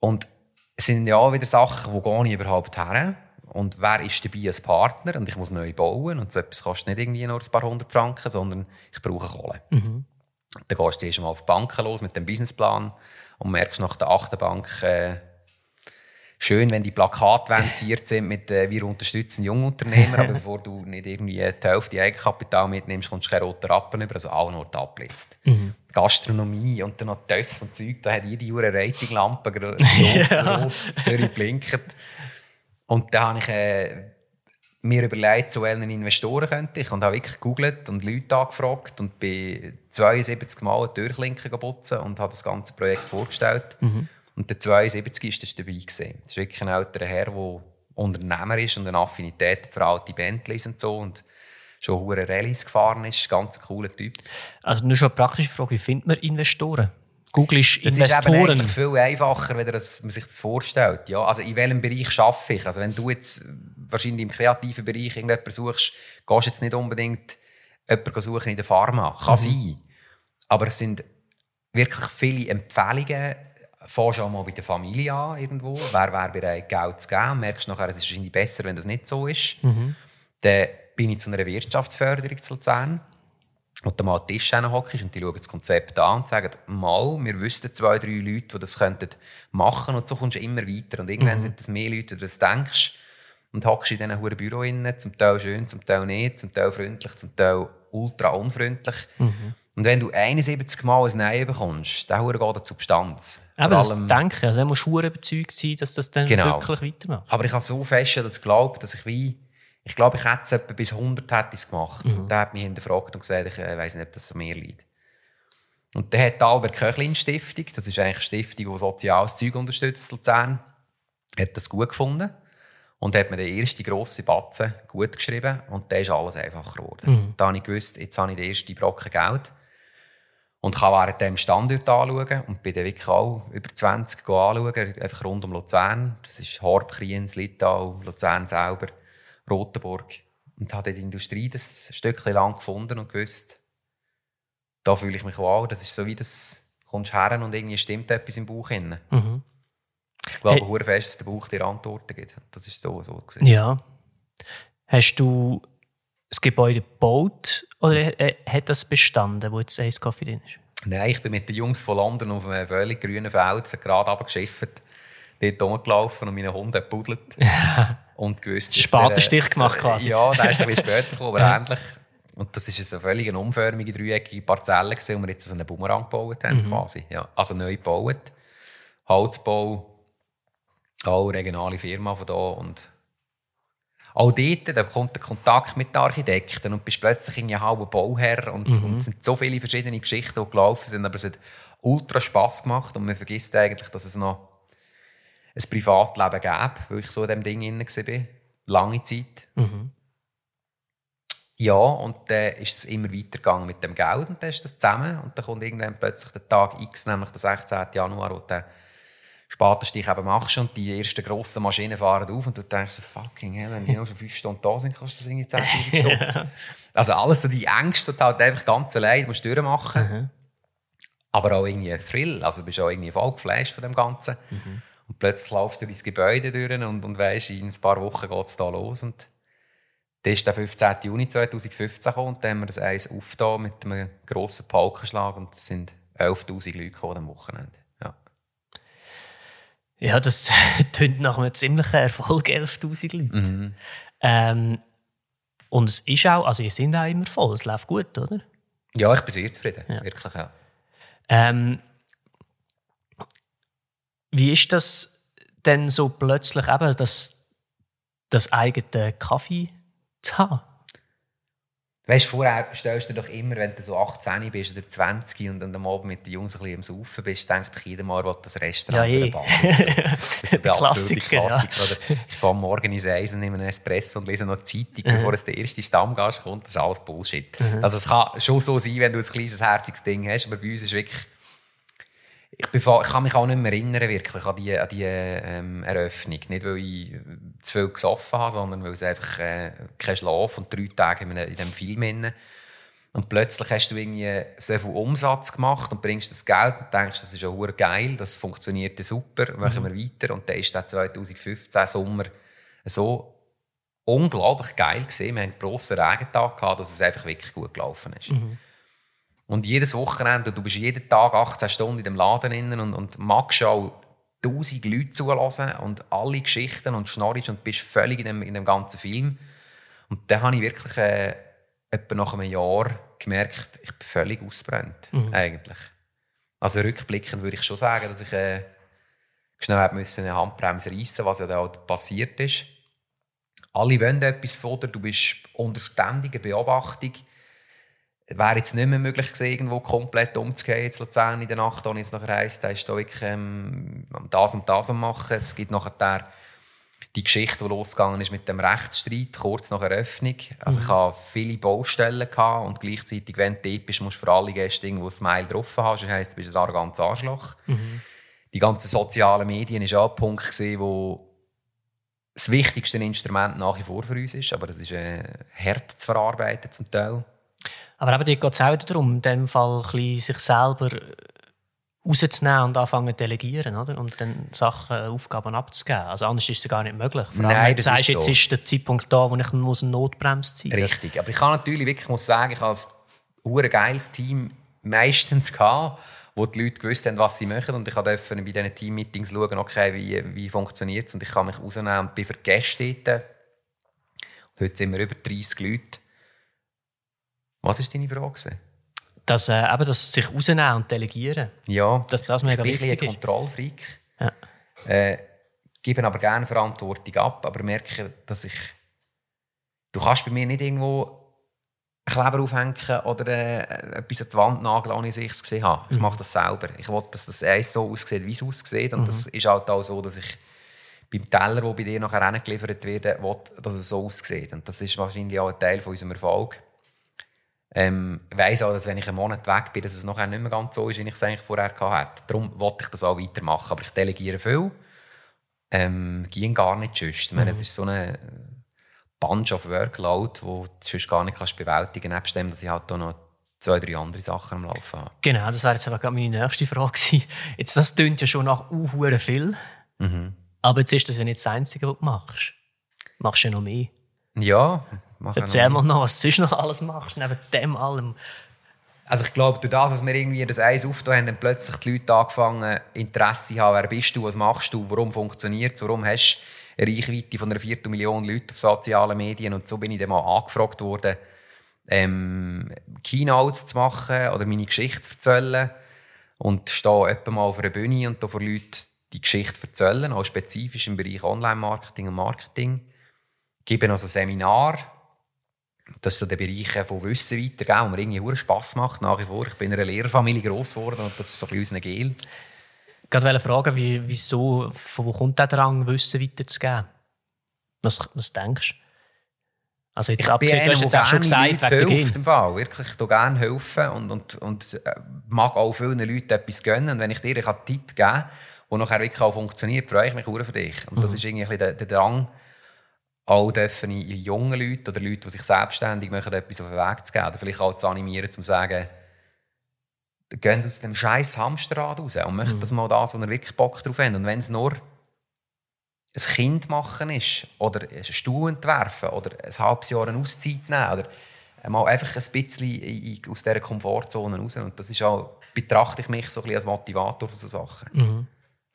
[SPEAKER 2] Und es sind ja auch wieder Sachen, wo gehe ich überhaupt her? Und wer ist dabei als Partner? Und ich muss neu bauen und so etwas kostet nicht irgendwie nur ein paar hundert Franken, sondern ich brauche Kohle. Mhm. Dann gehst du erst mal auf die Banken los mit dem Businessplan und merkst nach der achten Bank, äh, schön, wenn die Plakatwände ziert sind mit äh, «Wir unterstützen Jungunternehmer», aber bevor du nicht irgendwie die Hälfte Eigenkapital mitnimmst, kommst du keine roten Rappen über, also alle nur abblitzt. Mhm. Gastronomie und dann noch Töff und Zeug, da hat jede Uhr eine Ratinglampe, rot, ja. rot, Zürich blinkt. Und da habe ich... Äh, mir überlegt, zu welchen Investoren könnte ich und habe wirklich gegoogelt und Leute angefragt und bin 72 Mal eine Türklinke putzen und habe das ganze Projekt vorgestellt. Mhm. Und der 72 ist dabei gewesen. Das ist wirklich ein älterer Herr, der Unternehmer ist und eine Affinität für alte Bentleys und so und schon hure Rallyes gefahren ist. Ganz cooler Typ.
[SPEAKER 1] Also nur schon eine praktische Frage, wie findet man Investoren? Google ist
[SPEAKER 2] das Investoren. Das ist viel einfacher, wenn man sich das vorstellt. Ja, also in welchem Bereich arbeite ich? Also wenn du jetzt wahrscheinlich im kreativen Bereich irgendjemanden suchst, gehst du jetzt nicht unbedingt jemanden suchen in der Pharma. Kann mhm. sein. Aber es sind wirklich viele Empfehlungen. Fang schon mal bei der Familie an irgendwo. Wer wäre bereit, Geld zu geben? Merkst nachher, es ist wahrscheinlich besser, wenn das nicht so ist. Mhm. Dann bin ich zu einer Wirtschaftsförderung zu Luzern. Und dann mal Tisch hockst und die schauen das Konzept an und sagen, mal, wir wüssten zwei, drei Leute, die das könnten machen und so kommst du immer weiter. Und irgendwann mhm. sind es mehr Leute, die das denkst und hockst in diesen Büro innen, zum Teil schön, zum Teil nicht, zum Teil freundlich, zum Teil ultra unfreundlich. Mhm. Und wenn du 71 Mal ein Nein bekommst, dann geht die Substanz.
[SPEAKER 1] Aber das Denken, also musst du überzeugt sein, dass das dann genau. wirklich weitermacht.
[SPEAKER 2] Aber ich habe so fest das geglaubt, dass ich wie, ich glaube, ich hätte es etwa bis 100 hätte ich gemacht. Mhm. Und der hat mich hinterfragt und gesagt, ich äh, weiß nicht, ob das an mir liegt. Und dann hat die Albert Köchlin Stiftung, das ist eigentlich eine Stiftung, die soziales Zeug unterstützt, Luzern, hat das gut gefunden und hat mir den ersten grossen Batzen gut geschrieben und dann ist alles einfacher geworden. Mhm. Da habe ich gewusst, jetzt habe ich den ersten Brocken Geld und kann während dem Standort anschauen und bin dann wirklich auch über 20 anschauen, einfach rund um Luzern. Das ist Horb, Kriens, Littau, Luzern selber, Rotenburg. Und habe die Industrie das Stückchen lang gefunden und gewusst, da fühle ich mich auch. Das ist so wie das, kommst her und irgendwie stimmt etwas im Bauch. Mhm. Ich glaube, hey. fest, dass der Bauch dir Antworten gibt. Das ist so, so
[SPEAKER 1] gesehen. Ja. Hast du das Gebäude gebaut oder hat das bestanden, wo jetzt Ace Coffee drin ist?
[SPEAKER 2] Nein, ich bin mit den Jungs von London auf einem völlig grünen Feld gerade runtergeschifft, dort rumgelaufen und meine Hunde gebuddelt. und gewusst...
[SPEAKER 1] Spatenstich gemacht quasi.
[SPEAKER 2] Ja, der ist ein bisschen später gekommen, aber ähnlich. Und das war eine völlig umförmige, dreieckige Parzelle, gewesen, wo wir jetzt so einen Bumerang gebaut haben, mhm. quasi. Ja, also neu gebaut. Holzbau, auch regionale Firma von und auch dort, da kommt der Kontakt mit den Architekten und bist plötzlich ein halber Bauherr und, mhm. und es sind so viele verschiedene Geschichten, die gelaufen sind, aber es hat ultra Spass gemacht und man vergisst eigentlich, dass es noch ein Privatleben gab, weil ich so in diesem Ding drin war. Lange Zeit. Mhm. Ja, und dann ist es immer weitergegangen mit dem Geld und dann ist das zusammen und dann kommt irgendwann plötzlich der Tag X, nämlich der 16. Januar, wo der Spatenstich eben machst und die ersten grossen Maschinen fahren auf und du denkst so, fucking hell, wenn die noch schon fünf Stunden da sind, kostet das irgendwie 10'000 Stutz. Also alles so die Ängste, die halt einfach ganz allein musst du durchmachen. Mhm. Aber auch irgendwie ein Thrill, also du bist auch irgendwie voll geflasht von dem Ganzen. Mhm. Und plötzlich laufst du ins Gebäude durch und, und weisst, in ein paar Wochen geht es da los und dann ist der 15. Juni 2015 gekommen und dann haben wir das Eis aufgetan mit einem grossen Paukenschlag und es sind 11'000 Leute gekommen am Wochenende.
[SPEAKER 1] Ja, das tönt nach einem ziemlichen Erfolg, 11'000 Leute. Mhm. Ähm, und es ist auch, also ihr sind auch immer voll, es läuft gut, oder?
[SPEAKER 2] Ja, ich bin sehr zufrieden, ja. wirklich, ja.
[SPEAKER 1] Ähm, wie ist das denn so plötzlich eben, das, das eigene Kaffee zu haben?
[SPEAKER 2] Weißt du, vorher stellst du dir doch immer, wenn du so 18 bist oder 20 und, und am Abend mit den Jungs ein bisschen am Saufen bist, denkt jeder mal, was das Restaurant
[SPEAKER 1] ja, eh.
[SPEAKER 2] Bar Das ist der Klassiker. Klassiker. Ja. Ich gehe morgen ins Eisen, nehme einen Espresso und lese noch die Zeitung, mhm. bevor es der erste Stammgast kommt. Das ist alles Bullshit. Mhm. Also es kann schon so sein, wenn du ein kleines, herziges Ding hast, aber bei uns ist wirklich ich, bin, ich kann mich auch nicht mehr erinnern wirklich an die, an die ähm, Eröffnung. Nicht, weil ich zu viel gesoffen habe, sondern weil es einfach äh, kein Schlaf und drei Tage in, in diesem Film inne. Und plötzlich hast du irgendwie so viel Umsatz gemacht und bringst das Geld und denkst, das ist ja geil, das funktioniert super, machen wir mhm. weiter. Und dann ist der 2015 Sommer so unglaublich geil gewesen. Wir hatten einen grossen Regentag, gehabt, dass es einfach wirklich gut gelaufen ist. Mhm. Und jedes Wochenende, du bist jeden Tag 18 Stunden in dem Laden innen und, und magst auch tausend Leute zulassen und alle Geschichten und schnorrst und bist völlig in dem, in dem ganzen Film. Und dann habe ich wirklich äh, etwa nach einem Jahr gemerkt, ich bin völlig ausbrennt, mhm. eigentlich. Also rückblickend würde ich schon sagen, dass ich äh, schnell eine Handbremse reissen was ja da halt passiert ist. Alle wollen etwas von dir, du bist unter ständiger Beobachtung wäre jetzt nicht mehr möglich gewesen, irgendwo komplett umzugehen, jetzt Luzern in der Nacht, ohne jetzt nachher heisst, da ist da wirklich ähm, das und das am machen. Es gibt nachher die Geschichte, die losgegangen ist mit dem Rechtsstreit, kurz nach Eröffnung. Also mhm. ich hatte viele Baustellen gehabt und gleichzeitig, wenn du dort bist, musst du für alle Gäste irgendwo ein Smile drauf haben. Das heisst, du bist ein arrogantes Arschloch. Mhm. Die ganzen sozialen Medien war auch ein Punkt, gewesen, wo das wichtigste Instrument nach wie vor für uns ist, aber das ist äh, hart zu verarbeiten zum Teil.
[SPEAKER 1] Aber eben dort geht es auch darum, in dem Fall ein sich selber rauszunehmen und anfangen zu delegieren oder? und dann Sachen, Aufgaben abzugeben. Also anders ist es gar nicht möglich.
[SPEAKER 2] Vor allem, Nein, das
[SPEAKER 1] du sagst,
[SPEAKER 2] ist
[SPEAKER 1] jetzt
[SPEAKER 2] so.
[SPEAKER 1] ist der Zeitpunkt da, wo ich eine Notbremse ziehen
[SPEAKER 2] muss. Richtig, aber ich kann natürlich wirklich muss sagen, ich habe ein geiles Team meistens gehabt, wo die Leute gewusst haben, was sie möchten und ich durfte bei diesen Team-Meetings schauen, okay, wie, wie funktioniert es und ich kann mich rausnehmen und bin Gäste dort. Heute sind wir über 30 Leute was war deine Frage?
[SPEAKER 1] Dass, äh, eben, dass sich rausnehmen und delegieren.
[SPEAKER 2] Ja,
[SPEAKER 1] dass das mega ich bin
[SPEAKER 2] ein Kontrollfreak. Ja. Äh, gebe aber gerne Verantwortung ab, aber merke, dass ich... Du kannst bei mir nicht irgendwo einen Kleber aufhängen oder äh, etwas an die Wand nageln, ohne dass ich es gesehen habe. Ich mhm. mache das selber. Ich will, dass das Eis so aussieht, wie es aussieht. Und mhm. das ist halt auch so, dass ich beim Teller, der bei dir nachher geliefert wird, will, dass es so aussieht. Und das ist wahrscheinlich auch ein Teil von unserem Erfolg. Ähm, weiss auch, dass wenn ich einen Monat weg bin, dass es nachher nicht mehr ganz so ist, wie ich es eigentlich vorher hatte. Darum wollte ich das auch weitermachen. Aber ich delegiere viel. Ähm, ging gar nicht sonst. Mhm. es ist so eine Bunch of Workload, wo du sonst gar nicht kannst bewältigen kannst, nebst dem, dass ich halt auch noch zwei, drei andere Sachen am Laufen habe.
[SPEAKER 1] Genau, das wäre jetzt aber meine nächste Frage gewesen. Jetzt, das klingt ja schon nach uh, viel. Mhm. Aber jetzt ist das ja nicht das Einzige, was du machst. Du machst ja noch mehr.
[SPEAKER 2] Ja,
[SPEAKER 1] Erzähl mal noch, was du sonst noch alles machst, neben dem allem.
[SPEAKER 2] Also ich glaube, durch das, dass wir irgendwie das Eis aufgetan haben, haben plötzlich die Leute angefangen, Interesse zu haben, wer bist du, was machst du, warum funktioniert es, warum hast du eine Reichweite von einer Viertelmillion Leute auf sozialen Medien und so bin ich dann mal angefragt worden, ähm, Keynotes zu machen oder meine Geschichte zu erzählen und stehe etwa mal auf einer Bühne und da vor Leuten die Geschichte erzählen, auch spezifisch im Bereich Online-Marketing und Marketing. Ich gebe also Seminar das ist so der Bereich von Wissen weitergeben, wo mir irgendwie Spass macht nach wie vor. Ich bin in einer Lehrerfamilie gross geworden und das ist so ein bisschen unser Gel.
[SPEAKER 1] Ich wollte fragen, wie, wieso, von wo kommt der Drang, Wissen weiterzugeben? Was, was denkst du?
[SPEAKER 2] Also jetzt ich abgesehen, du hast jetzt auch schon gesagt, wer hilft im Fall. Wirklich, ich gerne helfen und, und, und äh, mag auch vielen Leuten etwas gönnen. Und wenn ich dir einen Tipp geben kann, der nachher wirklich auch funktioniert, freue ich mich auch für dich. Und das mhm. ist irgendwie der, der Drang, auch dürfen jungen Leuten oder Leuten, die sich selbstständig machen, etwas auf den Weg zu geben. Oder vielleicht auch zu animieren, zu sagen, gehen aus dem scheiß Hamsterrad raus und möchten mhm. das mal das, wo ihr wirklich Bock drauf habt. Und wenn es nur ein Kind machen ist, oder einen Stuhl entwerfen, oder ein halbes Jahr eine Auszeit nehmen, oder mal einfach ein bisschen aus dieser Komfortzone raus. Und das ist auch, betrachte ich mich so ein bisschen als Motivator für solche Sachen. Mhm.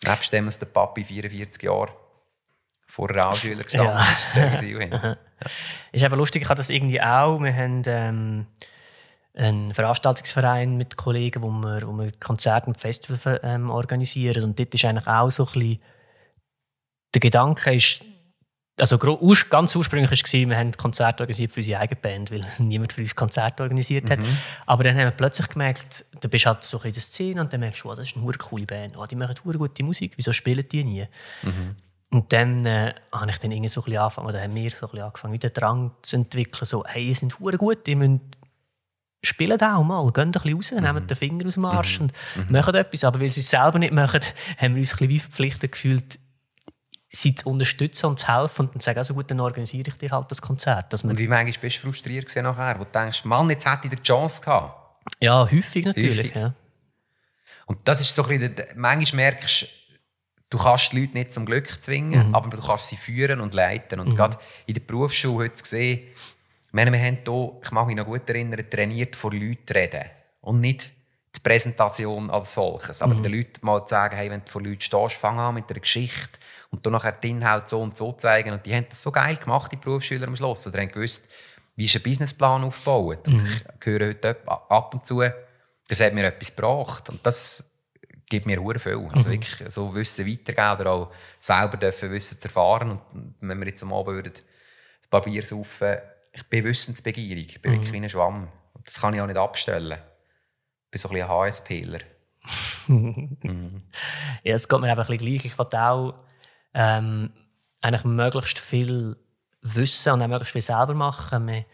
[SPEAKER 2] Nebst dem, dass der Papi 44 Jahre vor Realschüler gestanden ja. ist. ja.
[SPEAKER 1] ist eben lustig, ich habe das irgendwie auch. Wir haben ähm, einen Veranstaltungsverein mit Kollegen, wo wir, wo wir Konzerte und Festivals ähm, organisieren. Und dort ist eigentlich auch so ein bisschen der Gedanke ist, also ganz ursprünglich war, wir haben Konzerte organisiert für unsere eigene Band, weil niemand für uns Konzerte organisiert hat. Mhm. Aber dann haben wir plötzlich gemerkt, du bist halt so in der Szene und dann merkst du, oh, das ist eine coole Band, oh, die machen gute Musik, wieso spielen die nie? Mhm. Und dann äh, habe ich dann irgendwie so ein bisschen angefangen, oder haben wir so ein bisschen angefangen, wieder Drang zu entwickeln, so, hey, ihr seid hure gut, ihr müsst spielen auch mal, gehen ein bisschen raus, mhm. nehmen den Finger aus dem Arsch mhm. und mhm. machen etwas. Aber weil sie es selber nicht machen, haben wir uns ein bisschen wie verpflichtet gefühlt, sie zu unterstützen und zu helfen und dann sagen, also gut, dann organisiere ich dir halt das Konzert.
[SPEAKER 2] und wie manchmal bist du frustriert nachher, wo du denkst, Mann, jetzt hätte ich die Chance gehabt?
[SPEAKER 1] Ja, häufig natürlich. Häufig. Ja.
[SPEAKER 2] Und das ist so ein bisschen, manchmal merkst du, du kannst die Leute nicht zum Glück zwingen, mhm. aber du kannst sie führen und leiten. Und mhm. gerade in der Berufsschule heute gesehen, ich meine, wir haben hier, ich mag mich noch gut erinnern, trainiert vor Leuten reden. Und nicht die Präsentation als solches. Aber mhm. den Leuten mal zu sagen, hey, wenn du vor Leuten stehst, fang an mit einer Geschichte und dann nachher den Inhalt so und so zeigen. Und die haben das so geil gemacht, die Berufsschüler am Schluss. Oder haben gewusst, wie ist ein Businessplan aufgebaut. Und mhm. ich höre heute ab und zu, das hat mir etwas gebracht. Und das gibt mir sehr viel. Also mhm. wirklich so Wissen weitergeben oder auch selber dürfen Wissen zu erfahren. Und wenn wir jetzt am Abend würden, ein paar Bier saufen, ich bin wissensbegierig, ich bin mhm. wirklich wie ein Schwamm. Das kann ich auch nicht abstellen. Ich bin so ein bisschen ein HSPler.
[SPEAKER 1] mhm. Ja, es geht mir einfach ein bisschen gleich. Ich wollte auch ähm, eigentlich möglichst viel wissen und auch möglichst viel selber machen. Wir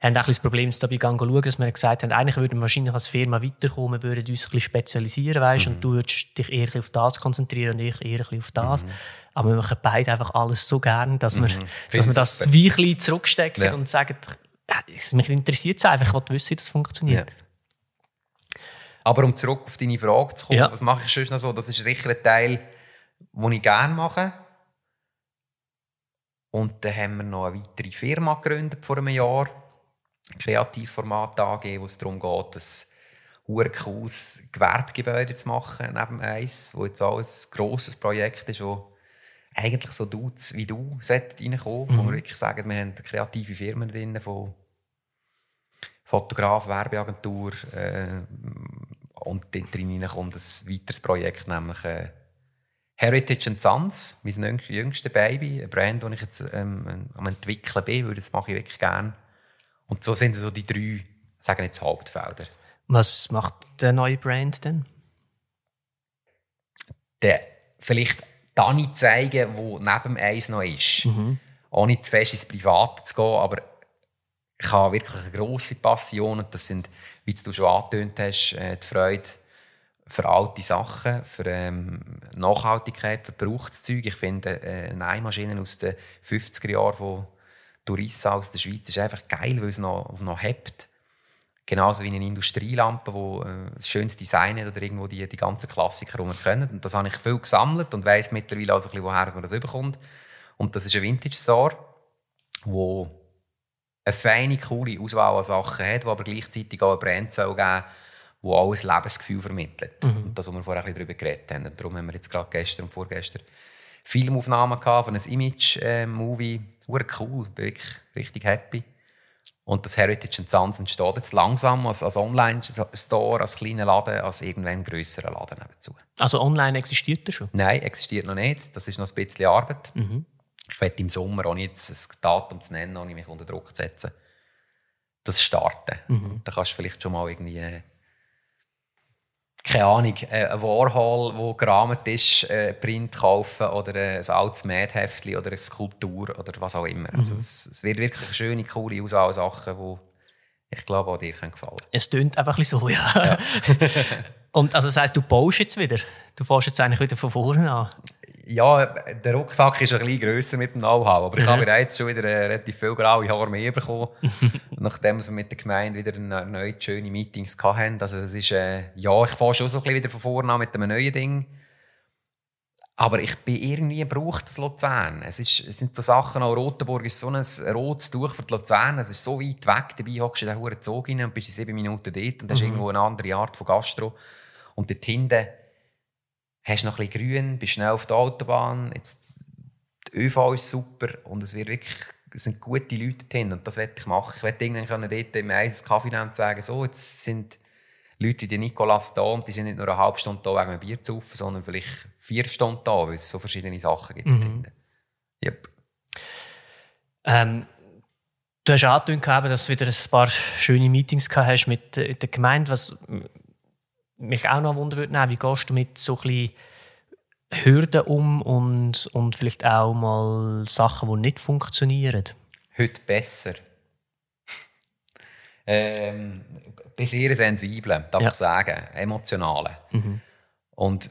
[SPEAKER 1] haben auch ein das Problem, wir schauen, dass wir gesagt haben, eigentlich würden wir wahrscheinlich als Firma weiterkommen, wir würden uns ein bisschen spezialisieren, weißt, mhm. und du würdest dich eher auf das konzentrieren und ich eher auf das. Mhm. Aber wir machen beide einfach alles so gern, dass, mhm. wir, dass wir das wie ein bisschen zurückstecken ja. und sagen, ja, mich interessiert es einfach, ich will wissen, wie das funktioniert. Ja.
[SPEAKER 2] Aber um zurück auf deine Frage zu kommen, ja. was mache ich schon noch so? Das ist sicher ein Teil, den ich gerne mache. Und dann haben wir noch eine weitere Firma gegründet vor einem Jahr Kreativformat angeben, wo es darum geht, ein cooles Gewerbegebäude zu machen neben eins, wo jetzt auch ein grosses Projekt ist, wo eigentlich so Dudes wie du reinkommen mhm. wo wir wirklich sagen, wir haben kreative Firmen drin, von Fotograf, Werbeagentur äh, und dort drin kommt ein weiteres Projekt, nämlich äh, Heritage Sons, mein jüngstes Baby, ein Brand, das ich jetzt ähm, am entwickeln bin, weil das mache ich wirklich gerne und so sind so die drei, sagen jetzt Hauptfelder.
[SPEAKER 1] Was macht der neue Brand denn?
[SPEAKER 2] Der vielleicht Dani zeigen, wo neben eins noch ist. Mhm. Ohne zu fest ins Private zu gehen, aber ich habe wirklich eine grosse Passion und das sind, wie du schon angetönt hast, äh, die Freude für alte Sachen, für ähm, Nachhaltigkeit, für Gebrauchszeug. Ich finde äh, Nähmaschinen aus den 50er Jahren, Tourissa aus der Schweiz ist einfach geil, weil es noch, noch hebt. Genauso wie eine Industrielampe, die äh, schönes Design hat oder irgendwo die, die ganzen Klassiker, die wir können. Und das habe ich viel gesammelt und weiss mittlerweile also ein bisschen, woher man das überkommt. Und das ist ein Vintage Store, wo eine feine, coole Auswahl an Sachen hat, die aber gleichzeitig auch eine Brand soll geben die auch ein Lebensgefühl vermittelt. Mhm. Und das, was wir vorher ein bisschen darüber geredet haben. Und darum haben wir jetzt gerade gestern und vorgestern Filmaufnahmen gehabt von einem Image-Movie. Äh, cool, bin wirklich richtig happy. Und das Heritage Sons entsteht jetzt langsam als, als Online-Store, als kleiner Laden, als irgendwann grösserer Laden nebenzu.
[SPEAKER 1] Also online existiert das schon?
[SPEAKER 2] Nein, existiert noch nicht. Das ist noch ein bisschen Arbeit. Mhm. Ich werde im Sommer, ohne jetzt ein Datum zu nennen, ohne mich unter Druck zu setzen, das starten. Mhm. Da kannst du vielleicht schon mal irgendwie äh, keine Ahnung, äh, ein Warhol, der gerahmt ist, äh, Print kaufen oder ein altes Mädheftchen oder eine Skulptur oder was auch immer. Also mhm. Also es, es, wird wirklich eine schöne, coole Auswahl Sachen, die ich glaube auch dir gefallen können.
[SPEAKER 1] Es tönt einfach ein bisschen so, ja. ja. Und also das heisst, du baust jetzt wieder? Du fährst jetzt eigentlich wieder von vorne an?
[SPEAKER 2] Ja, der Rucksack ist ein bisschen grösser mit dem Know-how, aber ich habe bereits schon wieder äh, relativ viele graue Haare mehr bekommen, nachdem wir mit der Gemeinde wieder erneut schöne Meetings hatten. Also es ist, äh, ja, ich fange schon so ein bisschen wieder von vorne an mit einem neuen Ding. Aber ich bin irgendwie braucht das Luzern. Es, ist, es sind so Sachen, auch Rotenburg ist so ein rotes Tuch für die Luzern. Es ist so weit weg, dabei hockst du in den Zug rein und bist in sieben Minuten dort und das mhm. ist irgendwo eine andere Art von Gastro. Und dort hinten hast noch ein bisschen grün, bist schnell auf der Autobahn. Jetzt, die ÖV ist super und es, wird wirklich, es sind gute Leute drin und das werde ich machen. Ich werde irgendwann können dort im Eis Kaffee nehmen und sagen, so, jetzt sind Leute die Nikolas da und die sind nicht nur eine halbe Stunde da wegen einem Bier zu saufen, sondern vielleicht vier Stunden da, weil es so verschiedene Sachen gibt. Mhm. Yep.
[SPEAKER 1] Ähm, du hast angekündigt, dass du wieder ein paar schöne Meetings gehabt hast mit der Gemeinde. Was mich auch noch wundern würde, wie gehst du mit so ein Hürden um und, und vielleicht auch mal Sachen, die nicht funktionieren?
[SPEAKER 2] Heute besser. ähm, bin sehr sensibel, darf ja. ich sagen, emotionale. Mhm. Und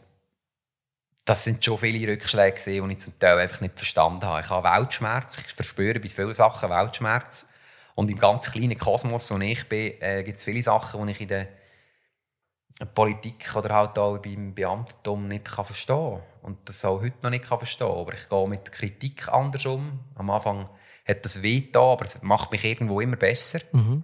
[SPEAKER 2] das sind schon viele Rückschläge, die ich zum Teil einfach nicht verstanden habe. Ich habe Weltschmerz, ich verspüre bei vielen Sachen Weltschmerz. Und im ganz kleinen Kosmos, wo ich bin, äh, gibt es viele Sachen, die ich in der Politik oder halt auch beim Beamtentum nicht kann verstehen und das auch heute noch nicht kann verstehen aber ich gehe mit Kritik anders um. Am Anfang hat das weh da, aber es macht mich irgendwo immer besser. Mhm.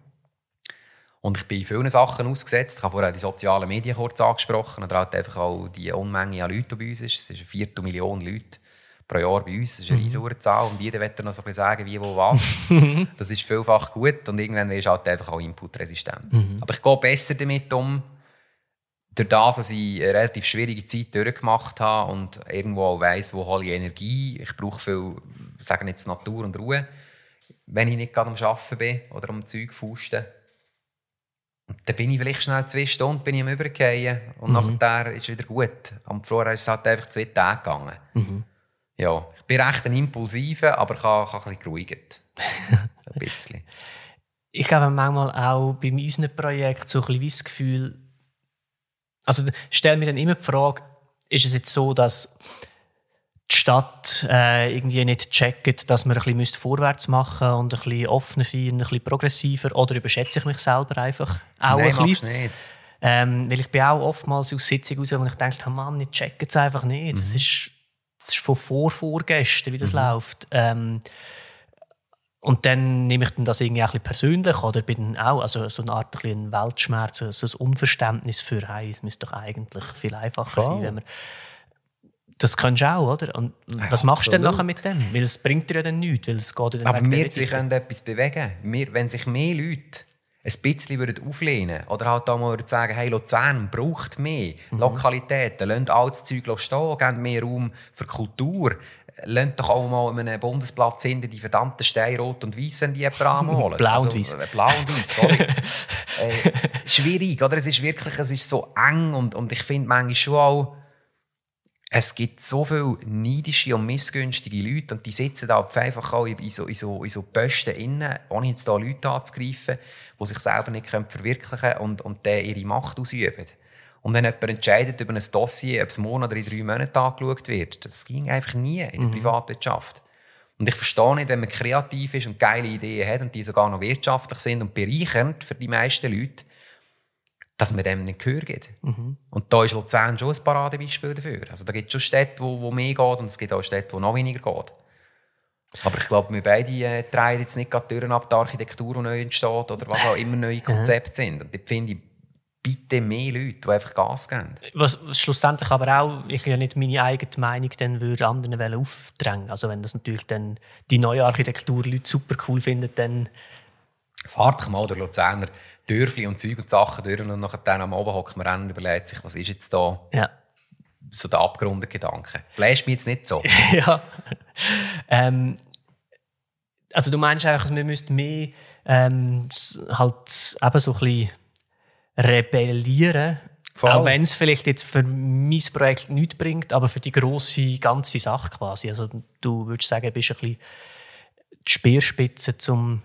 [SPEAKER 2] Und ich bin in vielen Sachen ausgesetzt. Ich habe vorher die sozialen Medien kurz angesprochen oder halt einfach auch die Unmenge an Leuten bei uns ist. Es ist eine Viertelmillion Leute pro Jahr bei uns. Das ist eine mhm. riesige Zahl und jeder wird noch so ein bisschen sagen, wie, wo, was. das ist vielfach gut und irgendwann ist halt einfach auch inputresistent. Mhm. Aber ich gehe besser damit um, durch das, dass ich eine relativ schwierige Zeit durchgemacht habe und irgendwo auch weiss, wo hole ich Energie. Ich brauche viel, sagen jetzt Natur und Ruhe, wenn ich nicht gerade am Arbeiten bin oder am Zeug fusten. Und dann bin ich vielleicht schnell zwei Stunden bin ich am Übergehen und mhm. nachher ist es wieder gut. Am Vorher ist es halt einfach zwei Tage gegangen. Mhm. Ja, ich bin recht ein Impulsiver, aber ich habe ein bisschen geruhigt. ein bisschen.
[SPEAKER 1] Ich habe manchmal auch bei unserem Projekt so ein bisschen das Gefühl, also stelle mir dann immer die Frage, ist es jetzt so, dass die Stadt äh, irgendwie nicht checkt, dass wir ein bisschen vorwärts machen und ein bisschen offener sein, ein bisschen progressiver? Oder überschätze ich mich selber einfach auch
[SPEAKER 2] Nein,
[SPEAKER 1] ein
[SPEAKER 2] bisschen? nicht.
[SPEAKER 1] Ähm, weil ich bin auch oftmals aus Sitzungen raus, wo ich denke, oh Mann, ich checke es einfach nicht. Es mhm. ist, ist von vor vorgestern, wie das mhm. läuft. Ähm, und dann nehme ich dann das irgendwie auch ein persönlich oder bin auch also so eine Art ein Weltschmerz, so ein Unverständnis für, hey, es müsste doch eigentlich viel einfacher Klar. sein, wenn man das kannst du auch, oder? Und ja, was machst absolut. du denn nachher mit dem? Weil es bringt dir ja dann nichts, weil es geht dann
[SPEAKER 2] Aber wir zwei können etwas bewegen. Wir, wenn sich mehr Leute ein bisschen würden auflehnen oder halt auch mal sagen, hey, Luzern braucht mehr mhm. Lokalitäten, lasst altes Zeug stehen, gebt mehr Raum für Kultur, Lasst doch auch mal in einem Bundesplatz hinter die verdammten Steine rot und weiß, wenn die anholen.
[SPEAKER 1] blau und also, weiß.
[SPEAKER 2] Äh, blau und weiß, sorry. äh, schwierig, oder? Es ist wirklich es ist so eng und, und ich finde manchmal schon auch, es gibt so viele neidische und missgünstige Leute und die sitzen da einfach auch in so, in so, in so Posten innen, ohne jetzt da Leute anzugreifen, die sich selber nicht verwirklichen können und, und ihre Macht ausüben. Und wenn jemand entscheidet über ein Dossier, ob es morgen oder in drei Monaten angeschaut wird, das ging einfach nie in der mhm. Privatwirtschaft. Und ich verstehe nicht, wenn man kreativ ist und geile Ideen hat und die sogar noch wirtschaftlich sind und bereichernd für die meisten Leute, dass man dem nicht Gehör gibt. Mhm. Und da ist Luzern schon ein Paradebeispiel dafür. Also da gibt es schon Städte, wo, wo mehr geht und es gibt auch Städte, wo noch weniger geht. Aber ich glaube, wir beide äh, drehen jetzt nicht gerade Türen ab, die Architektur, die neu entsteht oder was auch immer neue Konzepte sind. Und dort finde ich, bitte mehr Leute, die einfach Gas geben.
[SPEAKER 1] Was, schlussendlich aber auch, ich ja nicht meine eigene Meinung dann würde anderen aufdrängen. Also wenn das natürlich dann die neue Architektur Leute super cool finden, dann...
[SPEAKER 2] Fahrt mal durch Luzerner Dörfli und Zeug und Sachen durch und nachher dann am Abend hockt man an und überlegt sich, was ist jetzt da
[SPEAKER 1] Ja.
[SPEAKER 2] so der abgerundete Gedanke. Flasht mich jetzt nicht so.
[SPEAKER 1] ja. Ähm, also du meinst einfach, wir müssten mehr ähm, halt eben so ein bisschen rebellieren,
[SPEAKER 2] Voll.
[SPEAKER 1] auch wenn es vielleicht jetzt für mein Projekt nichts bringt, aber für die grosse ganze Sache quasi. Also du würdest sagen, du bist ein bisschen die Speerspitze zum...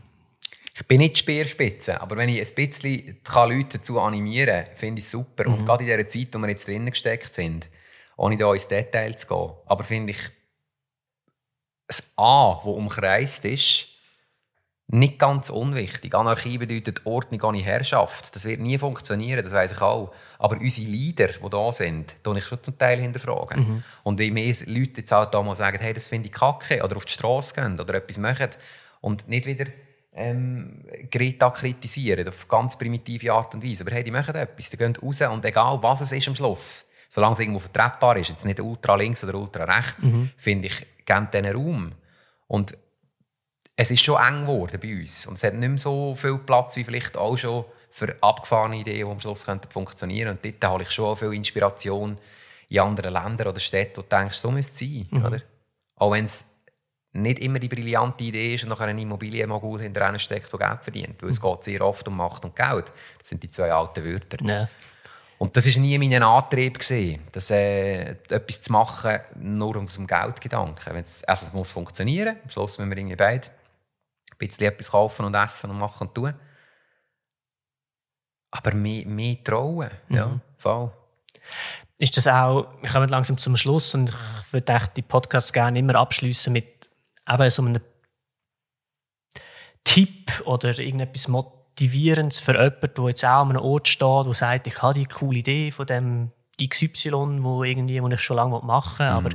[SPEAKER 2] Ich bin nicht die Speerspitze, aber wenn ich ein bisschen kann Leute dazu animieren kann, finde ich es super. Und gerade in dieser Zeit, wo wir jetzt drinnen gesteckt sind, ohne da ins Detail zu gehen, aber finde ich das A, das umkreist ist, nicht ganz unwichtig. Anarchie bedeutet Ordnung ohne Herrschaft. Das wird nie funktionieren, das weiß ich auch. Aber unsere Leader, die da sind, tue ich schon zum Teil hinterfragen. Und wie mehr Leute jetzt auch da mal sagen, hey, das finde ich kacke, oder auf die Straße gehen oder etwas machen und nicht wieder ähm, Greta kritisieren, auf ganz primitive Art und Weise. Aber hey, die machen etwas, die gehen raus und egal was es ist am Schluss, solange es irgendwo vertretbar ist, jetzt nicht ultra links oder ultra rechts, finde ich, geben denen Raum. Und es ist schon eng geworden bei uns. Und es hat nicht mehr so viel Platz wie vielleicht auch schon für abgefahrene Ideen, die am Schluss könnten funktionieren Und dort habe ich schon viel Inspiration in anderen Ländern oder Städten, wo du denkst, so müsste es sein. Oder? Auch wenn es nicht immer die brillante Idee ist und nachher eine Immobilie mal gut hinter steckt, die Geld verdient. Weil es geht sehr oft um Macht und Geld. Das sind die zwei alten Wörter.
[SPEAKER 1] Ja.
[SPEAKER 2] Und das war nie mein Antrieb, gewesen, dass, äh, etwas zu machen, nur um dem Geldgedanken. Wenn's, also es muss funktionieren, am Schluss müssen wir irgendwie beide ein bisschen etwas kaufen und essen und machen und tun. Aber mehr, mehr trauen, ja, voll.
[SPEAKER 1] Ist das auch, wir kommen langsam zum Schluss und ich würde echt die Podcasts gerne immer abschließen mit eben so einem Tipp oder irgendetwas Motivierendes für jemanden, der jetzt auch an einem Ort steht, der sagt, ich habe die coole Idee von dem XY, wo irgendwie, wo ich schon lange machen will, aber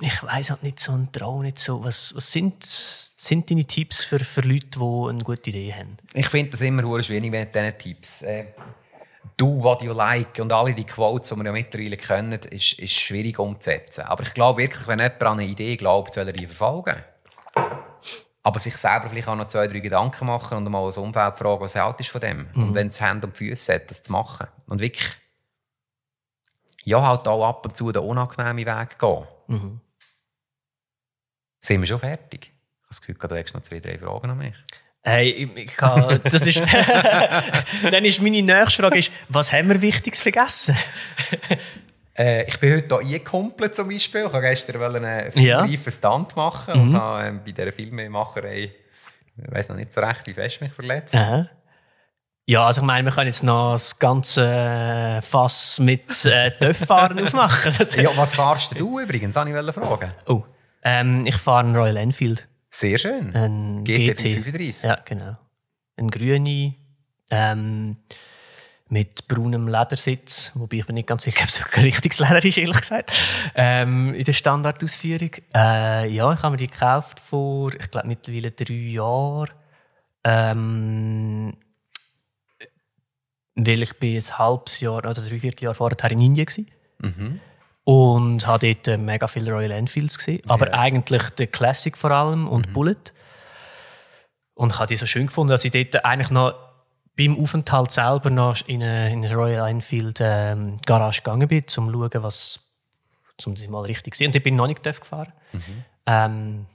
[SPEAKER 1] ich weiß halt nicht so und traue nicht so. Was, was sind, sind deine Tipps für, für Leute, die eine gute Idee haben?
[SPEAKER 2] Ich finde das immer schwierig mit diesen Tipps. Äh, do what you like und alle die Quotes, die wir ja mittlerweile kennen, ist, ist schwierig umzusetzen. Aber ich glaube wirklich, wenn jemand an eine Idee glaubt, soll er die verfolgen. Aber sich selber vielleicht auch noch zwei, drei Gedanken machen und mal das Umfeld fragen, was hält ist von dem. Und wenn es Hände und Füße hat, das zu machen. Und wirklich, ja, halt auch ab und zu den unangenehmen Weg gehen. Sind wir schon fertig? Ich habe das Gefühl, du hast noch zwei, drei Fragen an mich.
[SPEAKER 1] Hey, ich, kann, das ist, dann ist meine nächste Frage, ist, was haben wir Wichtiges vergessen?
[SPEAKER 2] Äh, ich bin heute hier eingekumpelt zum Beispiel. Ich wollte gestern einen
[SPEAKER 1] Ja.
[SPEAKER 2] filmreifen Stunt machen und habe ähm, bei dieser Filmemacherei, ich weiß noch nicht so recht, wie fest mich verletzt.
[SPEAKER 1] Aha. Ja, also ich meine, wir können jetzt noch das ganze äh, Fass mit äh, Töpffahren aufmachen.
[SPEAKER 2] Ja, was fahrst du übrigens? Wollte ich fragen.
[SPEAKER 1] oh, ähm, ich fahre einen Royal Enfield.
[SPEAKER 2] Sehr schön.
[SPEAKER 1] Ein
[SPEAKER 2] GT
[SPEAKER 1] GT.
[SPEAKER 2] 35.
[SPEAKER 1] Ja, genau. Ein grüne ähm, mit braunem Ledersitz, wobei ich bin nicht ganz sicher, ob es wirklich ein richtiges Leder ist, ehrlich gesagt, ähm, in der Standardausführung. Äh, ja, ich habe mir die gekauft vor, ich glaube, mittlerweile drei Jahren. Ähm, weil ich bin ein halbes Jahr oder dreiviertel Jahr vorher in Indien war.
[SPEAKER 2] Mhm.
[SPEAKER 1] Und habe dort äh, mega viele Royal Enfields gesehen. Aber eigentlich der Classic vor allem und Bullet. Und ich habe die so schön gefunden, dass ich dort eigentlich noch beim Aufenthalt selber noch in eine, in eine Royal Enfield ähm, Garage gegangen bin, um zu schauen, was um das mal richtig zu sehen. Und ich bin noch nicht gefahren. Ähm,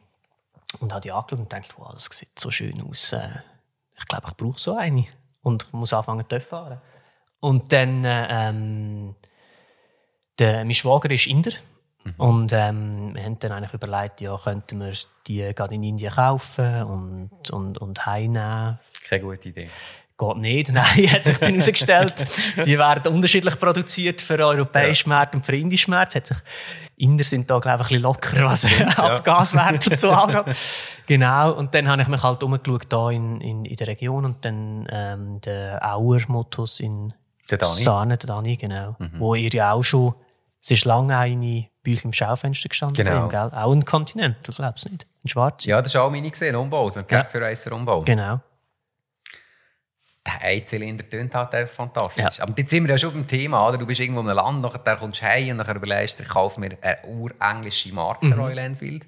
[SPEAKER 1] und habe die angeschaut und gedacht, wow, das sieht so schön aus. Äh, ich glaube, ich brauche so eine. Und ich muss anfangen zu fahren. Und dann, äh, ähm, der, mein Schwager ist Inder. Und ähm, wir haben dann eigentlich überlegt, ja, könnten wir die gerade in Indien kaufen und, und, und heimnehmen.
[SPEAKER 2] Keine gute Idee.
[SPEAKER 1] Geht nicht, nein, hat sich dann herausgestellt. Die werden unterschiedlich produziert für europäische Märkte und für indische Märkte. Hat sich, Inder sind da, glaube ich, ein bisschen locker, was Abgaswerte so angeht. Genau, und dann habe ich mich halt umgeschaut hier in, in, in der Region und dann ähm, der Auer Motos in
[SPEAKER 2] Der Dani.
[SPEAKER 1] Sahne, der Dani, genau. Wo ihr ja auch schon Es ist lange eine bei euch im Schaufenster gestanden.
[SPEAKER 2] Genau.
[SPEAKER 1] Ihm, gell? Auch ein Continental, glaubst du nicht? Ein schwarzer.
[SPEAKER 2] Ja, das ist auch meine gesehen, Umbau, so ein
[SPEAKER 1] Ja.
[SPEAKER 2] Racer Umbau.
[SPEAKER 1] Genau.
[SPEAKER 2] Der Einzylinder tönt halt einfach fantastisch. Aber jetzt sind wir ja schon beim Thema, oder? Du bist irgendwo in einem Land, nachher kommst du heim und nachher überlegst du, ich kaufe mir eine urenglische Marke,
[SPEAKER 1] Mhm.
[SPEAKER 2] Royal Enfield.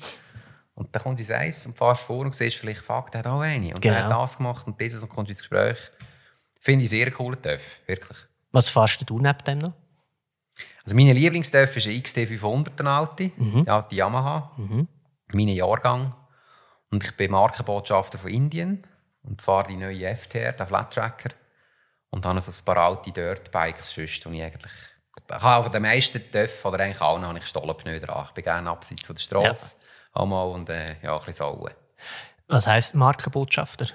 [SPEAKER 2] Und dann kommt ins Eis und fährst vor und siehst vielleicht, fuck, der hat auch eine. Und der
[SPEAKER 1] Genau.
[SPEAKER 2] hat das gemacht und dieses und kommst ins Gespräch. Finde ich sehr cool, TÜV, wirklich.
[SPEAKER 1] Was fährst du neben dem noch?
[SPEAKER 2] Also meine Lieblingstöpfe ist ein XT500, eine alte, die alte Yamaha, mein Jahrgang. Und ich bin Markenbotschafter von Indien und fahre die neue FTR, den Flat Tracker. Und habe so ein paar alte Dirtbikes, sonst, die ich eigentlich... Ich habe von den meisten Töpfen, oder eigentlich allen, habe ich Stollenpneu dran. Ich bin gerne abseits von der Straße. Einmal und äh, ja, ein bisschen Sauen.
[SPEAKER 1] Was heisst Markenbotschafter?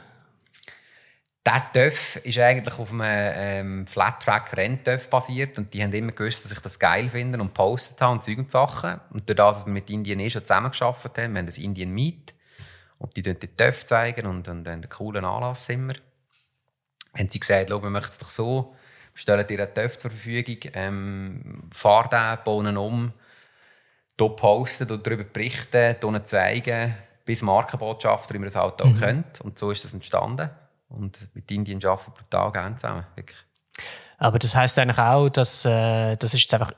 [SPEAKER 2] Der TÜV ist eigentlich auf einem ähm, Flat-Track Renntüv basiert und die haben immer gewusst, dass ich das geil finde und postet habe und Zeug und Sachen. Und dadurch, dass wir mit Indien eh schon zusammengearbeitet haben, wir haben das Indian Meet und die zeigen den TÜV zeigen und, und, einen coolen Anlass immer. Haben sie gesagt, wir möchten es doch so, wir stellen dir einen TÜV zur Verfügung, ähm, fahr den, bauen ihn um, hier posten und darüber berichten, hier zeigen, bis Markenbotschafter, wie man das halt auch kennt. Und so ist das entstanden. Und mit Indien arbeiten wir brutal gerne zusammen. Wirklich.
[SPEAKER 1] Aber das heisst eigentlich auch, dass äh, das ist jetzt einfach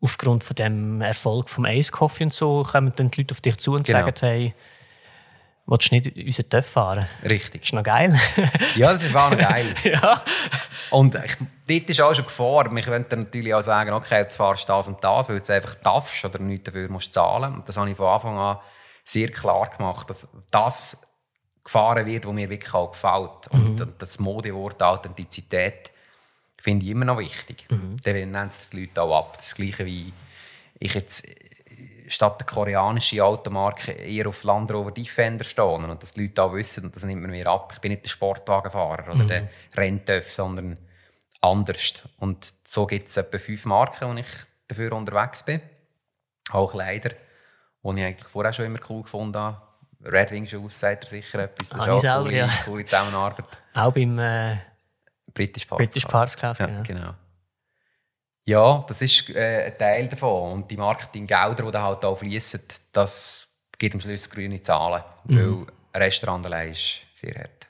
[SPEAKER 1] aufgrund von dem Erfolg vom Ace Coffee und so, kommen dann die Leute auf dich zu und
[SPEAKER 2] Genau.
[SPEAKER 1] sagen, hey, willst du nicht unseren TÜV fahren?
[SPEAKER 2] Richtig.
[SPEAKER 1] Ist noch geil.
[SPEAKER 2] Ja, das ist wahr geil.
[SPEAKER 1] ja.
[SPEAKER 2] Und ich, dort ist auch schon Gefahr. Wir dann natürlich auch sagen, okay, jetzt fahrst du das und das, weil du jetzt einfach darfst oder nichts dafür musst zahlen. Und das habe ich von Anfang an sehr klar gemacht, dass das gefahren wird, was mir wirklich auch gefällt. Und, und das Modewort Authentizität finde ich immer noch wichtig. Dann nennen es die Leute auch ab. Das Gleiche wie ich jetzt äh, statt der koreanischen Automarke eher auf Land Rover Defender stehen und dass die Leute auch wissen, und das nimmt man mir ab, ich bin nicht der Sportwagenfahrer oder der Renntöff, sondern anders. Und so gibt es etwa fünf Marken, wo ich dafür unterwegs bin. Auch Kleider, die ich eigentlich vorher schon immer cool gefunden habe. Red Wing Shoes sagt er sicher etwas. Das
[SPEAKER 1] Habe
[SPEAKER 2] ist auch eine
[SPEAKER 1] ja.
[SPEAKER 2] coole, coole Zusammenarbeit.
[SPEAKER 1] Auch beim äh,
[SPEAKER 2] British Parts.
[SPEAKER 1] British Parts Club.
[SPEAKER 2] Ja,
[SPEAKER 1] genau.
[SPEAKER 2] genau. Ja, das ist äh, ein Teil davon. Und die Marketinggelder, die da halt auch fließen, das gibt am Schluss grüne Zahlen. Weil ein Restaurant allein ist sehr hart.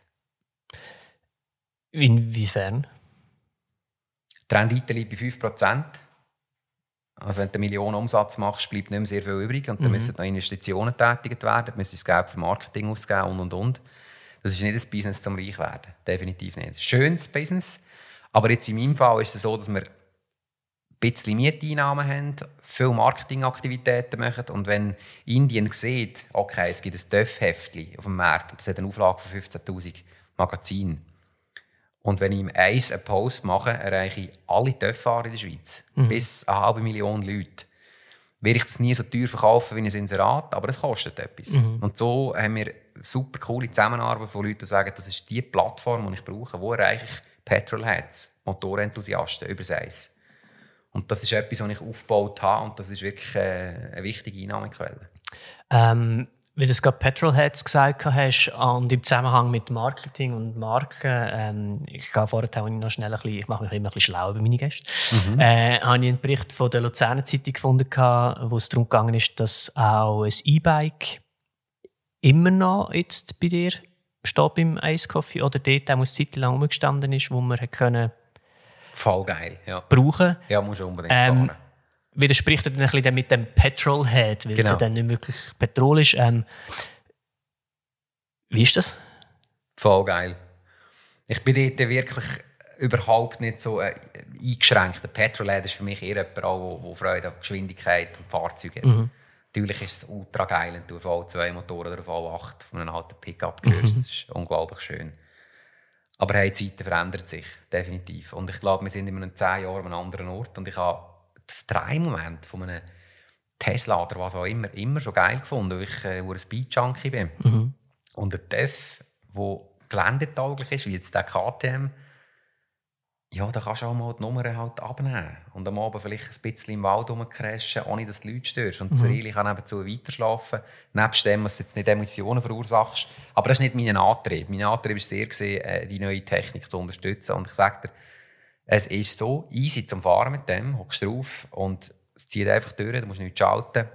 [SPEAKER 1] Inwiefern?
[SPEAKER 2] Rendite liegt bei 5%. Also wenn du eine Million Umsatz machst, bleibt nicht mehr sehr viel übrig. Und dann müssen noch Investitionen getätigt werden, müssen das Geld für Marketing ausgeben und, und, und. Das ist nicht ein Business zum reich werden. Definitiv nicht. Schönes Business. Aber jetzt in meinem Fall ist es so, dass wir ein bisschen Mieteinnahmen haben, viele Marketingaktivitäten machen. Und wenn Indien sieht, okay, es gibt ein TÜV-Heftchen auf dem Markt, das hat eine Auflage von 15'000 Magazinen. Und wenn ich im Eis einen Post mache, erreiche ich alle TÜV-Fahrer in der Schweiz. Bis eine halbe Million Leute. Werde ich das nie so teuer verkaufen wie ein Inserat, aber es kostet etwas. Und so haben wir super coole Zusammenarbeit von Leuten, die sagen, das ist die Plattform, die ich brauche. Wo erreiche ich Petrolheads, Motorenthusiasten über das Eis? Und das ist etwas, was ich aufgebaut habe und das ist wirklich äh, eine wichtige Einnahmequelle.
[SPEAKER 1] Ähm, wie du es gerade Petrolheads gesagt hast und im Zusammenhang mit Marketing und Marken, ähm, ich gehe vorher auch noch schnell ein bisschen, ich mache mich immer ein bisschen schlau über meine Gäste, äh, habe ich einen Bericht von der Luzerner Zeitung gefunden, wo es darum gegangen ist, dass auch ein E-Bike immer noch jetzt bei dir steht beim Ice Coffee oder dort auch eine Zeit lang rumgestanden ist, wo man können
[SPEAKER 2] Voll geil, ja.
[SPEAKER 1] brauchen
[SPEAKER 2] Ja, muss unbedingt
[SPEAKER 1] Ähm,
[SPEAKER 2] fahren.
[SPEAKER 1] Widerspricht er dann ein bisschen mit dem Petrolhead, weil es
[SPEAKER 2] Genau.
[SPEAKER 1] ja dann nicht wirklich Petrol ist. Ähm, wie ist das?
[SPEAKER 2] Voll geil. Ich bin dort wirklich überhaupt nicht so äh, eingeschränkt. Der Petrolhead ist für mich eher jemand, auch, der Freude an Geschwindigkeit und Fahrzeugen hat. Natürlich ist es ultra geil, wenn du auf V2-Motor oder auf V8 von einem alten Pickup hörst. Das ist unglaublich schön. Aber hey, die Zeiten verändern sich, definitiv. Und ich glaube, wir sind in einem 10 Jahren an einem anderen Ort. Und ich habe das Drei-Moment von einem Tesla oder was auch immer, immer schon geil gefunden, weil ich äh, ein Speed-Junkie bin. Und der TÜV, der geländetauglich ist, wie jetzt der KTM, ja, da kannst du auch mal die Nummer halt abnehmen. Und am Abend vielleicht ein bisschen im Wald rumcrashen, ohne dass die Leute störst. Und das Reli kann nebenzu weiterschlafen. Nebst dem, dass du jetzt nicht Emissionen verursachst. Aber das ist nicht mein Antrieb. Mein Antrieb ist sehr, gewesen, äh, die neue Technik zu unterstützen. Und ich sage dir, es ist so easy zum Fahren mit dem, hockst drauf und es zieht einfach durch, du musst nichts schalten.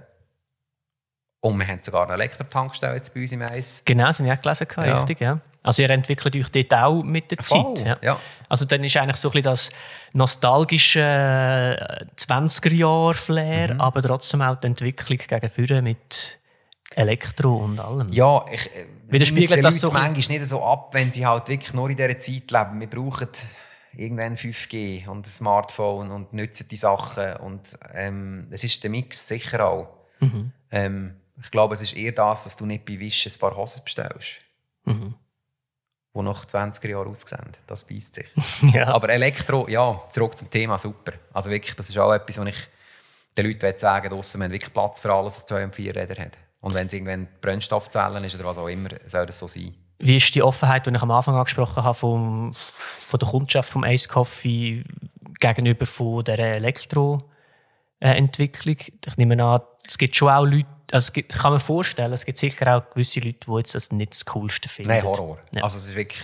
[SPEAKER 2] Und wir haben sogar eine Elektrotankstelle jetzt bei uns im Eis.
[SPEAKER 1] Genau, das habe ich auch gelesen, ja. richtig, ja. Also ihr entwickelt euch dort auch mit der
[SPEAKER 2] Voll,
[SPEAKER 1] Zeit. Ja.
[SPEAKER 2] ja.
[SPEAKER 1] Also dann ist eigentlich so ein bisschen das nostalgische äh, 20er-Jahr-Flair,
[SPEAKER 2] Mhm.
[SPEAKER 1] aber trotzdem auch die Entwicklung gegen vorne mit Elektro und allem.
[SPEAKER 2] Ja, ich äh,
[SPEAKER 1] Widerspiegelt das so
[SPEAKER 2] manchmal nicht so ab, wenn sie halt wirklich nur in dieser Zeit leben. Wir brauchen irgendwann 5G und ein Smartphone und nutzen die Sachen. Und ähm, es ist der Mix sicher auch.
[SPEAKER 1] Mhm.
[SPEAKER 2] Ähm, ich glaube, es ist eher das, dass du nicht bei Wish ein paar Hosen bestellst,
[SPEAKER 1] Mhm.
[SPEAKER 2] die nach 20er Jahren aussehen. Das beißt sich.
[SPEAKER 1] ja.
[SPEAKER 2] Aber Elektro, ja, zurück zum Thema, super. Also wirklich, das ist auch etwas, was ich den Leuten will sagen draussen, wir haben wirklich Platz für alles, was zwei und vier Räder hat. Und wenn es irgendwann Brennstoffzellen ist oder was auch immer, soll das so sein.
[SPEAKER 1] Wie ist die Offenheit, die ich am Anfang angesprochen habe, vom, von der Kundschaft vom Ace Coffee gegenüber von der Elektro-Entwicklung? Ich nehme an, es gibt schon auch Leute, also gibt, ich kann mir vorstellen, es gibt sicher auch gewisse Leute, die jetzt das nicht das Coolste finden.
[SPEAKER 2] Nein, Horror.
[SPEAKER 1] Ja.
[SPEAKER 2] Also es ist wirklich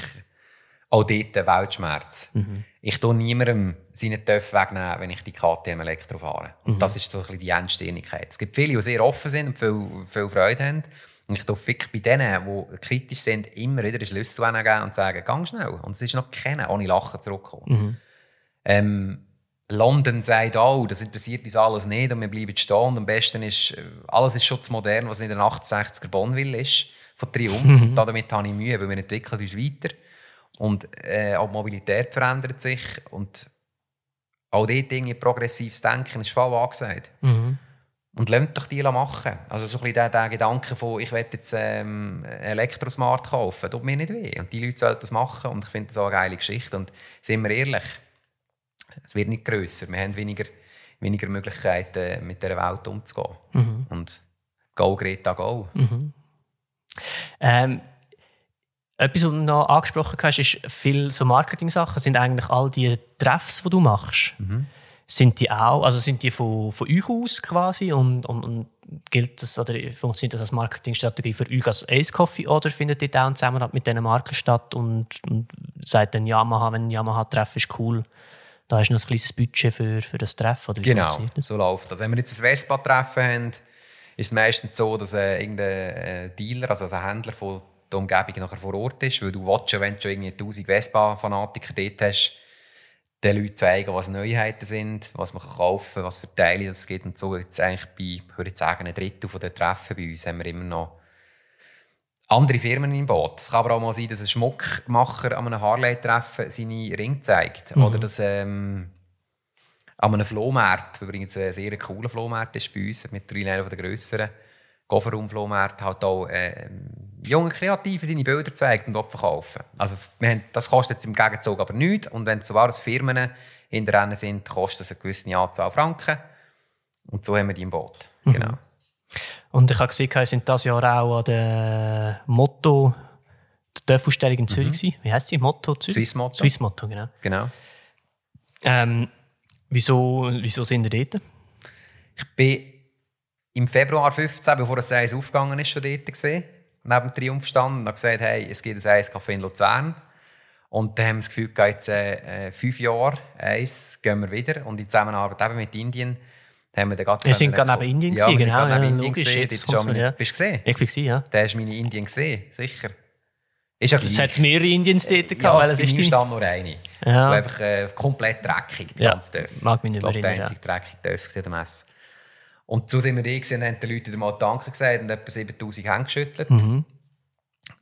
[SPEAKER 2] auch dort ein Weltschmerz.
[SPEAKER 1] Mhm.
[SPEAKER 2] Ich tue niemandem seinen Töpf wegnehmen, wenn ich die KTM Elektro fahre. Und
[SPEAKER 1] Mhm.
[SPEAKER 2] das ist so ein bisschen die Endständigkeit. Es gibt viele, die sehr offen sind und viel, viel Freude haben. Und ich tue wirklich bei denen, die kritisch sind, immer wieder einen Schlüssel geben und sagen, gang schnell. Und es ist noch keiner ohne Lachen zurückgekommen.
[SPEAKER 1] Mhm.
[SPEAKER 2] Ähm, London sagt auch, das interessiert uns alles nicht und wir bleiben stehen. Und am besten ist, äh, alles ist schon zu modern, was in den 68er Bonneville ist, von Triumph. Und damit habe ich Mühe, weil wir entwickeln uns weiter. Und äh, auch die Mobilität verändert sich. Und auch dort irgendwie progressives Denken ist voll angesagt.
[SPEAKER 1] Mhm.
[SPEAKER 2] Und lasst doch die machen. Also so ein bisschen der, Gedanke von, ich will jetzt ähm, Elektrosmart kaufen, tut mir nicht weh. Und die Leute sollten das machen und ich finde das auch eine geile Geschichte. Und sind wir ehrlich, es wird nicht grösser. Wir haben weniger, weniger Möglichkeiten, mit dieser Welt umzugehen.
[SPEAKER 1] Mhm.
[SPEAKER 2] Und go, Greta, go.
[SPEAKER 1] Mhm. Ähm, etwas, was du noch angesprochen hast, ist viel so Marketing-Sachen. Sind eigentlich all die Treffs, die du machst, sind die auch, also sind die von, von euch aus quasi und, und, und gilt das oder funktioniert das als Marketingstrategie für euch als Ace Coffee oder findet ihr da zusammen mit diesen Marken statt und, und sagt dann Yamaha, wenn ein Yamaha-Treff ist cool, da hast du noch ein kleines Budget für, für das Treffen? Oder
[SPEAKER 2] Genau, so läuft das. Wenn wir jetzt ein Vespa-Treffen haben, ist es meistens so, dass äh, irgendein äh, Dealer, also ein Händler von der Umgebung nachher vor Ort ist, weil du willst wenn du schon irgendwie 1000 Vespa-Fanatiker dort hast, den Leuten zeigen, was Neuheiten sind, was man kaufen kann, was für Teile es gibt. Und so jetzt eigentlich bei, würde ich sagen, ein Drittel den Treffen bei uns haben wir immer noch andere Firmen im Boot. Es kann aber auch mal sein, dass ein Schmuckmacher an einem Harley-Treffen seine Ring zeigt. Oder dass ähm, an einem Flohmarkt, der übrigens ein sehr cooler Flohmarkt ist bei uns, mittlerweile einer der grösseren, Kofferraum-Flohmarkt, halt auch äh, junge Kreative seine Bilder zeigt und verkaufen. Also wir haben, das kostet jetzt im Gegenzug aber nichts. Und wenn sogar als Firmen hinter sind, kostet es eine gewisse Anzahl Franken. Und so haben wir die im Boot. Genau.
[SPEAKER 1] Und ich habe gesehen, ihr sind dieses Jahr auch an der Motto, der Dörfausstellung in Zürich. gewesen. Wie heisst sie? Motto Zürich?
[SPEAKER 2] Swiss Motto.
[SPEAKER 1] Swiss Motto, genau.
[SPEAKER 2] genau.
[SPEAKER 1] Ähm, wieso, wieso sind ihr dort?
[SPEAKER 2] Ich bin im Februar 15, bevor das Eis aufgegangen ist, schon dort gesehen, neben dem Triumph stand und habe gesagt, hey, es gibt ein Eiscafé in Luzern. Und dann haben wir das Gefühl, jetzt äh, fünf Jahre Eis gehen wir wieder. Und in Zusammenarbeit eben mit Indien haben wir dann gerade...
[SPEAKER 1] Wir sind gerade neben Indien
[SPEAKER 2] ja, sind
[SPEAKER 1] genau, ja,
[SPEAKER 2] Indien
[SPEAKER 1] logisch,
[SPEAKER 2] gesehen.
[SPEAKER 1] jetzt mir,
[SPEAKER 2] meine-
[SPEAKER 1] ja.
[SPEAKER 2] Bist du gesehen?
[SPEAKER 1] Ich war gewesen, ja.
[SPEAKER 2] Da hast du meine Indien gesehen, sicher. Ist ja
[SPEAKER 1] Es hat mehrere Indiens dort gehabt,
[SPEAKER 2] Ja,
[SPEAKER 1] weil es ist
[SPEAKER 2] stand nur eine.
[SPEAKER 1] Ja.
[SPEAKER 2] Also einfach äh, komplett dreckig, die
[SPEAKER 1] Ja,
[SPEAKER 2] ganze Dörf.
[SPEAKER 1] mag mich nicht mehr
[SPEAKER 2] der
[SPEAKER 1] erinnern,
[SPEAKER 2] einzige dreckige Dörf war der Messe. Und so sind wir da und haben den Leuten mal Danke gesagt und etwa 7000 Hände geschüttelt.
[SPEAKER 1] Mhm.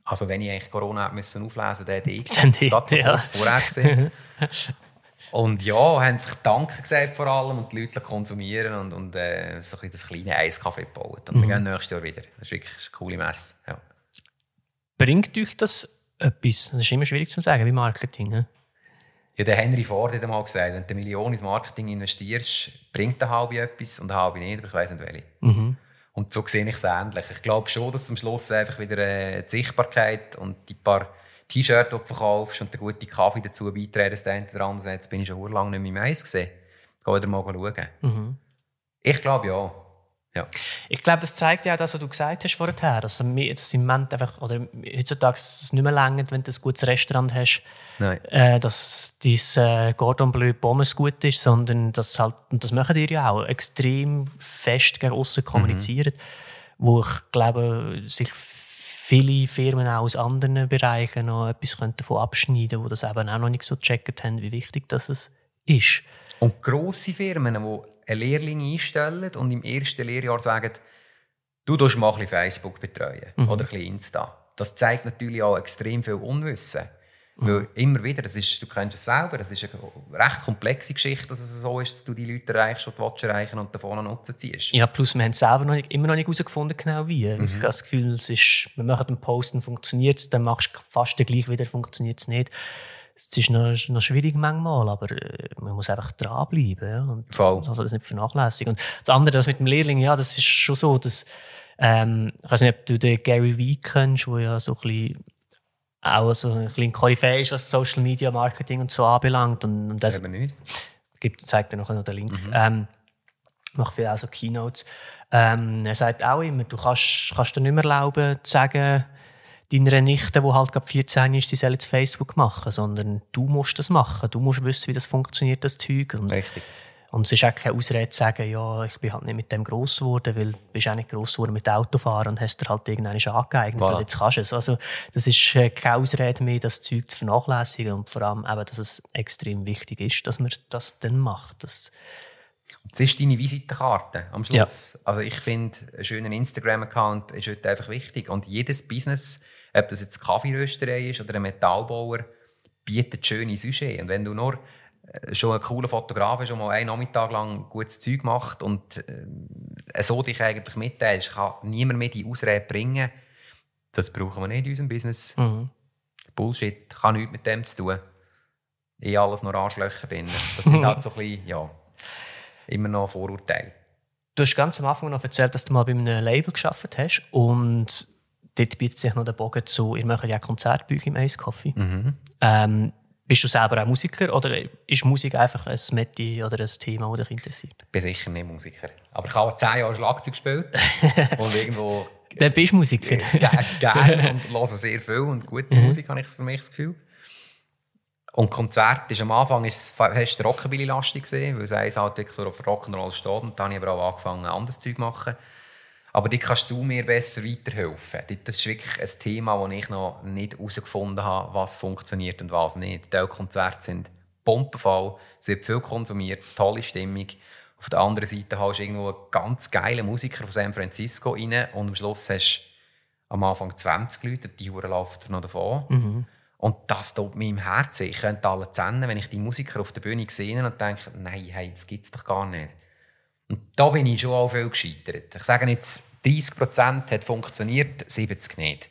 [SPEAKER 2] Also wenn ich eigentlich Corona hätte müssen auflesen musste, dann dort.
[SPEAKER 1] Dann
[SPEAKER 2] Das
[SPEAKER 1] ja.
[SPEAKER 2] vorher. gewesen. und ja, haben einfach Danke gesagt vor allem und die Leute konsumieren und, und äh, so ein das kleine Eiskaffee gebaut. Und
[SPEAKER 1] Mhm.
[SPEAKER 2] wir gehen nächstes Jahr wieder. Das ist wirklich eine coole Messe. Ja.
[SPEAKER 1] Bringt euch das etwas? Das ist immer schwierig zu sagen, wie Marketing. ne?
[SPEAKER 2] Ja, der Henry Ford hat einmal gesagt, wenn du eine Million ins Marketing investierst, bringt der halbe etwas und der halbe nicht, aber ich weiss nicht welche.
[SPEAKER 1] Mhm.
[SPEAKER 2] Und so sehe ich es ähnlich. Ich glaube schon, dass am Schluss einfach wieder äh, die Sichtbarkeit und die paar T-Shirts, die du verkaufst und der gute Kaffee dazu beitragen, dass der eine oder andere sagt, jetzt bin ich schon lange nicht mehr im Eis gesehen. Geh wieder mal schauen.
[SPEAKER 1] Mhm.
[SPEAKER 2] Ich glaube ja. Ja.
[SPEAKER 1] Ich glaube, das zeigt ja auch das, was du gesagt hast vorher. Also, das im Moment einfach, oder heutzutage ist es nicht mehr länger, wenn du ein gutes Restaurant hast, äh, dass dein äh, Gordon Bleu Pommes gut ist, sondern dass halt, und das machen die ja auch, extrem fest gegen außen kommunizieren, wo ich glaube, sich viele Firmen auch aus anderen Bereichen noch etwas davon abschneiden könnten, die das eben auch noch nicht so gecheckt haben, wie wichtig das ist.
[SPEAKER 2] Und grosse Firmen, die einen Lehrling einstellen und im ersten Lehrjahr sagen, du darfst mal ein bisschen Facebook betreuen
[SPEAKER 1] Mhm.
[SPEAKER 2] oder ein bisschen Insta. Das zeigt natürlich auch extrem viel Unwissen.
[SPEAKER 1] Mhm.
[SPEAKER 2] Weil immer wieder, das ist, du kennst es selber, es ist eine recht komplexe Geschichte, dass es so ist, dass du die Leute erreichst, die du erreichen und davon einen Nutzen ziehst.
[SPEAKER 1] Ja, plus wir haben selber noch nicht, immer noch nicht herausgefunden, genau wie.
[SPEAKER 2] Mhm.
[SPEAKER 1] Ich habe das Gefühl, es ist, wir machen einen Post und funktioniert es, dann machst du fast gleich wieder, funktioniert es nicht. Es ist noch, noch schwierig manchmal, aber äh, man muss einfach dranbleiben. Ja, und
[SPEAKER 2] Voll.
[SPEAKER 1] also das nicht vernachlässigen. Und das andere, das mit dem Lehrling, ja, das ist schon so, dass, ähm, ich weiß nicht, ob du den Gary Vee kennst, der ja so ein bisschen auch so ein bisschen Koryphäe ist, was Social Media Marketing und so anbelangt. Und, und das,
[SPEAKER 2] Das nicht.
[SPEAKER 1] gibt, zeigt dir nachher noch den Link. Ähm, macht viel auch so Keynotes. Ähm, er sagt auch immer, du kannst, kannst dir nicht mehr erlauben, zu sagen, deiner Nichte, die halt gerade 14 ist, sie soll jetzt Facebook machen, sondern du musst das machen. Du musst wissen, wie das funktioniert, das Zeug. Und,
[SPEAKER 2] Richtig.
[SPEAKER 1] und es ist auch keine Ausrede zu sagen, ja, ich bin halt nicht mit dem gross geworden, weil du bist auch nicht gross geworden mit Autofahren und hast dir halt irgendwann angeeignet
[SPEAKER 2] Voilà.
[SPEAKER 1] und jetzt kannst du es. Also das ist äh, keine Ausrede mehr, das Zeug zu vernachlässigen und vor allem eben, dass es extrem wichtig ist, dass man das dann macht. Das,
[SPEAKER 2] Das ist deine Visitenkarte am Schluss. Also ich finde, ein schöner Instagram-Account ist heute einfach wichtig. Und jedes Business, ob das jetzt Kaffeerösterei ist oder ein Metallbauer, bietet schöne Sujets. Und wenn du nur äh, schon ein cooler Fotograf bist, der mal einen Nachmittag lang gutes Zeug macht und äh, so dich eigentlich mitteilst, kann niemand mehr die Ausrede bringen, das brauchen wir nicht in unserem Business.
[SPEAKER 1] mhm.
[SPEAKER 2] Bullshit, kann nichts mit dem zu tun. Eh alles noch Arschlöcher drin. Das sind halt so ein bisschen, ja, immer noch Vorurteile.
[SPEAKER 1] Du hast ganz am Anfang noch erzählt, dass du mal bei einem Label geschafft hast und dort bietet sich noch der Bogen zu, ihr macht ja Konzertbücher im Ace Coffee. Ähm, bist du selber auch Musiker oder ist Musik einfach ein Metier oder ein Thema, das dich interessiert?
[SPEAKER 2] Ich bin sicher nicht Musiker. Aber ich habe zehn Jahre Schlagzeug gespielt und irgendwo
[SPEAKER 1] Dann bist du Musiker.
[SPEAKER 2] gerne und höre sehr viel und gute Musik, habe ich für mich das Gefühl. Und Konzert ist am Anfang ist es fast Rockabilly-lastig gesehen, weil es halt wirklich so auf Rock'n'Roll steht und dann habe ich aber auch angefangen, anderes Zeug zu machen. Aber dort kannst du mir besser weiterhelfen. Das ist wirklich ein Thema, wo ich noch nicht herausgefunden habe, was funktioniert und was nicht. Die Konzerte sind bombenvoll, es wird viel konsumiert, tolle Stimmung. Auf der anderen Seite hast du irgendwo einen ganz geilen Musiker von San Francisco rein und am Schluss hast du am Anfang 20 Leute, die Uhr läuft noch davon. Und das tut mir im Herzen. Ich könnte alle zählen, wenn ich die Musiker auf der Bühne sehe und denke, nein, hey, das gibt es doch gar nicht. Und da bin ich schon auch viel gescheitert. Ich sage jetzt, 30% hat funktioniert, 70% nicht.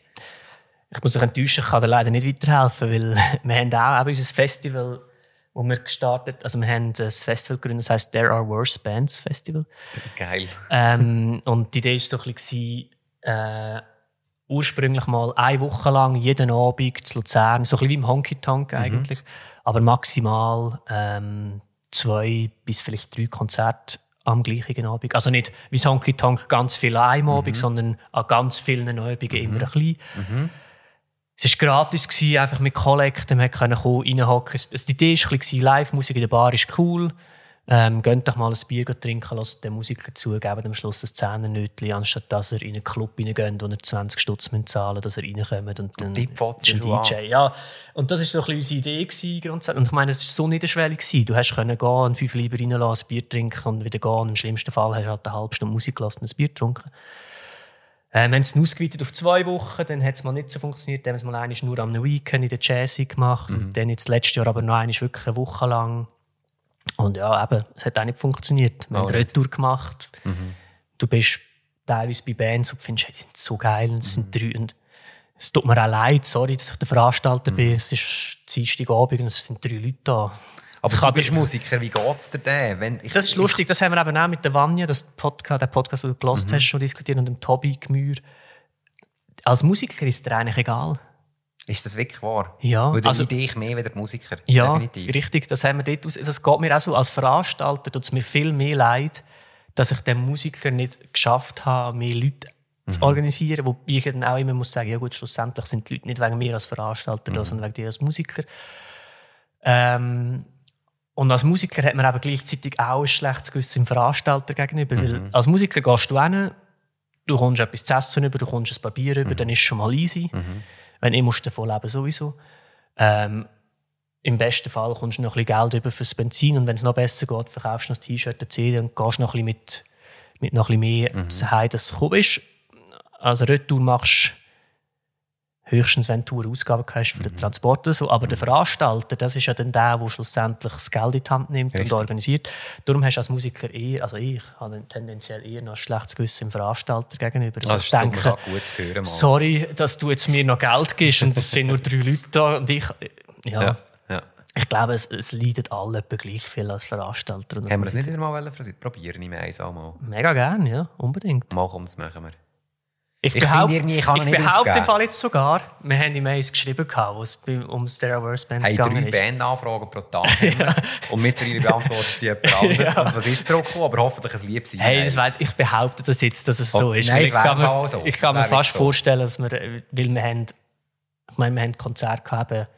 [SPEAKER 1] Ich muss dich enttäuschen, ich kann dir leider nicht weiterhelfen, weil wir haben auch eben unser Festival, wo wir gestartet also wir haben ein Festival gegründet, das heisst There Are Worse Bands Festival.
[SPEAKER 2] Geil.
[SPEAKER 1] ähm, und die Idee war so ein bisschen, äh, ursprünglich mal eine Woche lang, jeden Abend zu Luzern, so ein bisschen wie im Honky Tonk eigentlich, aber maximal ähm, zwei bis vielleicht drei Konzerte am gleichen Abend. Also nicht wie Honky Tonk ganz viel an einem Abend, sondern an ganz vielen Abenden immer ein bisschen. Es war gratis, gewesen, einfach mit Kollekten, man konnte reinhocken. Die Idee war Live-Musik in der Bar ist cool. Ähm, geht doch mal ein Bier trinken, lasst den Musiker zu, gebt am Schluss ein Zehnernötchen, anstatt dass er in einen Club reingeht, wo er 20 Stutz zahlen dass er reinkommt und dann
[SPEAKER 2] die Pfotze
[SPEAKER 1] DJ. Ja, und das war so ein bisschen unsere Idee gewesen, grundsätzlich. Und ich meine, es war so niederschwellig. Gewesen. Du hast können gehen, einen fünf Lieber reinlassen, ein Bier trinken und wieder gehen. Und Im schlimmsten Fall hast du halt eine halbe Stunde Musik gelassen und ein Bier getrunken. Äh, wir haben es ausgeweitet auf zwei Wochen, dann hat es mal nicht so funktioniert. Dann haben wir es mal nur am Weekend in der Jazzy gemacht. Und dann jetzt letztes Jahr aber noch wirklich eine Woche lang. Und ja, eben, es hat auch nicht funktioniert. Wir
[SPEAKER 2] Oh,
[SPEAKER 1] haben
[SPEAKER 2] nicht.
[SPEAKER 1] Retour gemacht. Du bist teilweise bei Bands und findest, hey, die sind so geil und es sind drei. Und es tut mir auch leid, sorry, dass ich der Veranstalter bin. Es ist Dienstagabend und es sind drei Leute da.
[SPEAKER 2] Aber
[SPEAKER 1] Ich
[SPEAKER 2] du bist Musiker, wie geht es dir denn? Wenn ich,
[SPEAKER 1] Das ist lustig, das haben wir eben auch mit der Vanja, das Podcast, der Podcast, den du gelost hast, schon diskutiert, und dem Tobi Gmür. Als Musiker ist dir eigentlich egal.
[SPEAKER 2] Ist das wirklich wahr?
[SPEAKER 1] Ja,
[SPEAKER 2] Weil dann
[SPEAKER 1] also-
[SPEAKER 2] leide ich mehr wie der Musiker.
[SPEAKER 1] Ja,
[SPEAKER 2] Definitiv.
[SPEAKER 1] richtig. Das, haben wir dort aus, das geht mir auch so. Als Veranstalter tut es mir viel mehr leid, dass ich den Musiker nicht geschafft habe, mehr Leute zu organisieren, wobei ich dann auch immer muss sagen, ja gut, schlussendlich sind die Leute nicht wegen mir als Veranstalter da, sondern wegen dir als Musiker. Ähm, und als Musiker hat man aber gleichzeitig auch ein schlechtes Gewissen im Veranstalter gegenüber, weil als Musiker gehst du hin, du kommst etwas zu essen über, du kommst ein paar Bier über, dann ist schon mal easy. Wenn ich musst du davon leben sowieso. Ähm, Im besten Fall kommst du noch ein bisschen Geld über fürs Benzin und wenn es noch besser geht, verkaufst du noch das T-Shirt, eine CD und gehst noch ein bisschen mit, mit noch ein bisschen mehr zu Hause, dass es gekommen ist. Also Retour machst höchstens, wenn du eine Ausgabe hast für den Transport oder so. Aber der Veranstalter, das ist ja dann der, der schlussendlich das Geld in die Hand nimmt
[SPEAKER 2] Richtig.
[SPEAKER 1] und organisiert. Darum hast du als Musiker eher, also ich habe tendenziell eher noch ein schlechtes Gewissen im Veranstalter gegenüber. Also
[SPEAKER 2] Das
[SPEAKER 1] ich denke,
[SPEAKER 2] gerade gut zu hören.
[SPEAKER 1] Sorry, dass du jetzt mir noch Geld gibst und es sind nur drei Leute da und ich, ja,
[SPEAKER 2] Ja, ja.
[SPEAKER 1] ich glaube, es, es leiden alle etwa gleich viel als Veranstalter.
[SPEAKER 2] Haben wir das nicht wieder mal probieren im Eis einmal?
[SPEAKER 1] Mega gerne, ja, unbedingt.
[SPEAKER 2] Mal komm, das machen wir.
[SPEAKER 1] Ich,
[SPEAKER 2] Ich
[SPEAKER 1] behaupte,
[SPEAKER 2] ich
[SPEAKER 1] ich behaupte im Fall jetzt sogar, wir haben im Mails geschrieben, wo es um das Terrorverse Bands
[SPEAKER 2] Hey, drei
[SPEAKER 1] gegangen ist.
[SPEAKER 2] Bandanfragen pro Tag und mittlerweile beantwortet sie jemand. Und was ist zurückgekommen? Aber hoffentlich ein liebes
[SPEAKER 1] Hey, das weiss, ich behaupte das jetzt, dass es so
[SPEAKER 2] Oh,
[SPEAKER 1] ist.
[SPEAKER 2] nein,
[SPEAKER 1] ich kann mir,
[SPEAKER 2] auch so.
[SPEAKER 1] ich kann mir fast
[SPEAKER 2] so.
[SPEAKER 1] vorstellen, dass wir, äh, weil wir haben, ich meine, wir haben Konzerte gehabt,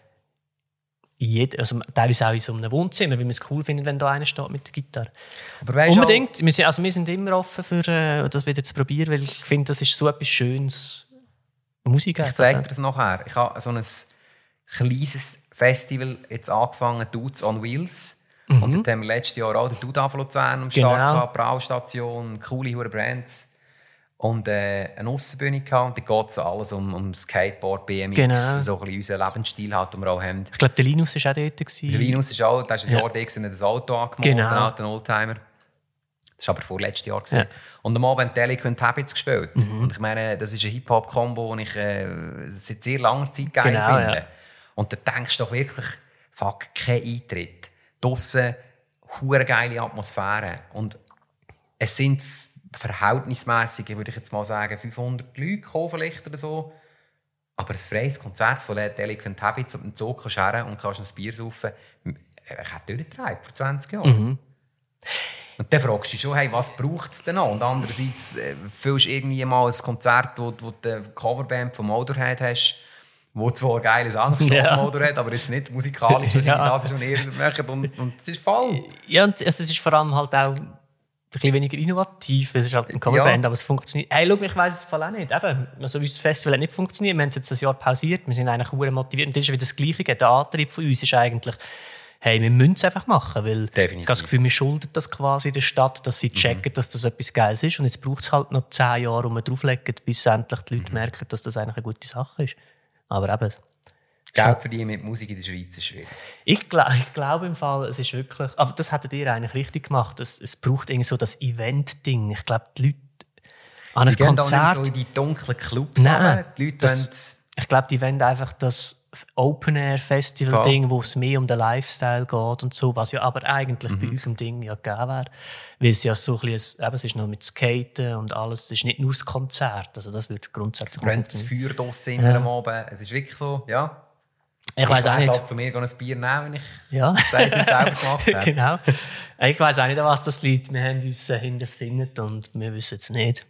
[SPEAKER 1] jed, also teilweise auch in so einem Wohnzimmer, weil wir es cool finden, wenn da einer steht mit der Gitarre.
[SPEAKER 2] Aber weißt
[SPEAKER 1] Unbedingt. Wir sind, also wir sind immer offen für äh, das wieder zu probieren, weil ich finde, das ist so etwas Schönes. Musik
[SPEAKER 2] Ich zeige dir das nachher. Ich habe so ein kleines Festival jetzt angefangen, Dudes on Wheels. Und dort haben wir letztes Jahr auch den von Luzern am Start
[SPEAKER 1] Genau.
[SPEAKER 2] gehabt, Braustation, coole hure Brands. Und äh, eine Aussenbühne gehabt. Und da geht es alles um, um Skateboard, BMX,
[SPEAKER 1] Genau.
[SPEAKER 2] so ein bisschen unseren Lebensstil, halt, den wir auch haben.
[SPEAKER 1] Ich glaube, der Linus war auch dort. gewesen.
[SPEAKER 2] Der Linus ist auch, der ist ein
[SPEAKER 1] Ja.
[SPEAKER 2] Jahr da gewesen, hat das Auto angemalt,
[SPEAKER 1] Genau.
[SPEAKER 2] einen alten Oldtimer. Das war aber vorletztes Jahr. gewesen.
[SPEAKER 1] Ja.
[SPEAKER 2] Und am Abend haben Delinquent Habits gespielt.
[SPEAKER 1] Mhm.
[SPEAKER 2] Und ich meine, das ist ein Hip-Hop-Kombo, das ich äh, seit sehr langer Zeit geil
[SPEAKER 1] Genau,
[SPEAKER 2] finde.
[SPEAKER 1] ja.
[SPEAKER 2] Und da denkst du doch wirklich, fuck, kein Eintritt. Draussen, hure geile Atmosphäre. Und es sind verhältnismäßig, würde ich jetzt mal sagen, 500 Leute gekommen vielleicht oder so. Aber ein freies Konzert von Delinquent Habits und dem Zug kannst du und kannst ein Bier saufen. Ich hätte durchgetragen vor 20 Jahren.
[SPEAKER 1] Mhm.
[SPEAKER 2] Und dann fragst du dich schon, hey, was braucht es denn noch? Und andererseits äh, fühlst du irgendwie mal ein Konzert, wo, wo du eine Coverband von Motorhead hast, wo zwar geile Sachen
[SPEAKER 1] Ja.
[SPEAKER 2] Motorhead, aber jetzt nicht musikalisch,
[SPEAKER 1] Ja.
[SPEAKER 2] das ist schon eher machen und, und es ist voll.
[SPEAKER 1] Ja, und es ist vor allem halt auch bisschen weniger innovativ. Es ist halt eine Coverband,
[SPEAKER 2] Ja.
[SPEAKER 1] aber es funktioniert. Hey, schau, ich weiss es Fall auch nicht. Eben, also unser Festival hat nicht funktioniert. Wir haben es jetzt ein Jahr pausiert. Wir sind eigentlich sehr motiviert. Und das ist wieder das Gleiche. Der Antrieb von uns ist eigentlich, hey, wir müssen es einfach machen. Weil
[SPEAKER 2] Definitiv. Mhm.
[SPEAKER 1] ich habe das Gefühl, wir schulden das quasi der Stadt, dass sie checken, dass das etwas Geiles ist. Und jetzt braucht es halt noch zehn Jahre, um drauflegen, bis endlich die
[SPEAKER 2] Mhm.
[SPEAKER 1] Leute merken, dass das eigentlich eine gute Sache ist. Aber eben,
[SPEAKER 2] Geld verdienen mit Musik in der Schweiz ist schwierig.
[SPEAKER 1] ich, glaub, ich glaube im Fall, es ist wirklich. Aber das hättet ihr eigentlich richtig gemacht. Es, es braucht irgendwie so das Event-Ding. Ich glaube, die Leute an ein
[SPEAKER 2] Sie nicht
[SPEAKER 1] Konzert.
[SPEAKER 2] so in die dunklen Clubs
[SPEAKER 1] Nein.
[SPEAKER 2] Die Leute
[SPEAKER 1] das-
[SPEAKER 2] wollen-
[SPEAKER 1] Ich glaube, die wollen einfach das Open-Air-Festival-Ding, wo es mehr um den Lifestyle geht und so, was ja aber eigentlich
[SPEAKER 2] Mhm.
[SPEAKER 1] bei euch im Ding ja gegeben wäre. Weil es ja so ein bisschen, eben, es ist noch mit Skaten und alles, es ist nicht nur das Konzert. Also das würde grundsätzlich
[SPEAKER 2] Sie brennt das. Feuer draussen immer
[SPEAKER 1] Ja.
[SPEAKER 2] am Abend. Es ist wirklich so, ja.
[SPEAKER 1] Ich weiß auch nicht.
[SPEAKER 2] Zu mir ein Bier nehmen, wenn ich
[SPEAKER 1] Ja.
[SPEAKER 2] das nicht selber gemacht habe.
[SPEAKER 1] genau. Ich weiß auch nicht, an was das liegt. Wir haben uns äh, hintersinnet und wir wissen es nicht.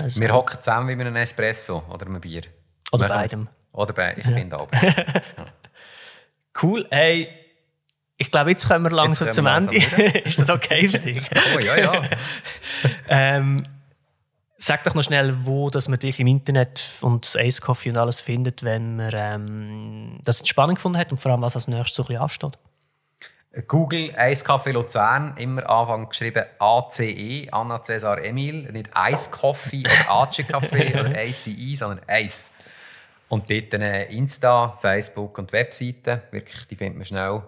[SPEAKER 1] Also,
[SPEAKER 2] Wir hocken zusammen wie mit einem Espresso oder einem Bier.
[SPEAKER 1] Oder
[SPEAKER 2] wir-
[SPEAKER 1] beidem.
[SPEAKER 2] Oder beidem, ich finde aber.
[SPEAKER 1] Cool. Hey, ich glaube, jetzt kommen wir langsam
[SPEAKER 2] Jetzt
[SPEAKER 1] zum
[SPEAKER 2] wir
[SPEAKER 1] Ende.
[SPEAKER 2] langsam
[SPEAKER 1] ist das okay für dich?
[SPEAKER 2] Oh ja, ja.
[SPEAKER 1] ähm, sag doch noch schnell, wo dass man dich im Internet und Ace Coffee und alles findet, wenn man ähm, das spannend gefunden hat und vor allem, was als nächstes so ein bisschen ansteht.
[SPEAKER 2] Google Eiskaffee Luzern, immer Anfang geschrieben ACE, Anna Cäsar Emil, nicht Eiskaffee oder AC Kaffee oder ACE, sondern Eis. Und dort Insta, Facebook und Webseite, wirklich, die findet man schnell.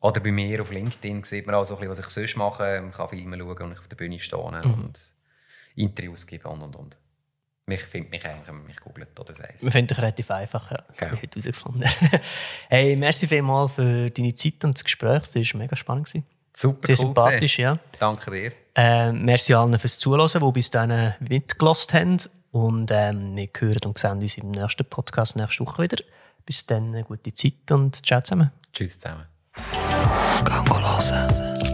[SPEAKER 2] Oder bei mir auf LinkedIn sieht man auch so ein bisschen, was ich sonst mache. Man kann Filme schauen und ich auf der Bühne stehen und Interviews geben und und und. Mich findet mich eigentlich, wenn man mich googelt oder sagt.
[SPEAKER 1] Wir finden dich relativ einfach, ja. Das habe ich
[SPEAKER 2] Ja.
[SPEAKER 1] heute herausgefunden. hey, merci vielmals für deine Zeit und das Gespräch. Das war mega spannend. gewesen.
[SPEAKER 2] Super
[SPEAKER 1] Sehr
[SPEAKER 2] cool
[SPEAKER 1] sympathisch, ja.
[SPEAKER 2] gewesen. Danke dir.
[SPEAKER 1] Ähm, merci allen fürs Zuhören, die bis dahin mitgelost haben. Und ähm, wir hören und sehen uns im nächsten Podcast nächste Woche wieder. Bis dann, eine gute Zeit und ciao zusammen.
[SPEAKER 2] Tschüss zusammen.
[SPEAKER 1] Gang.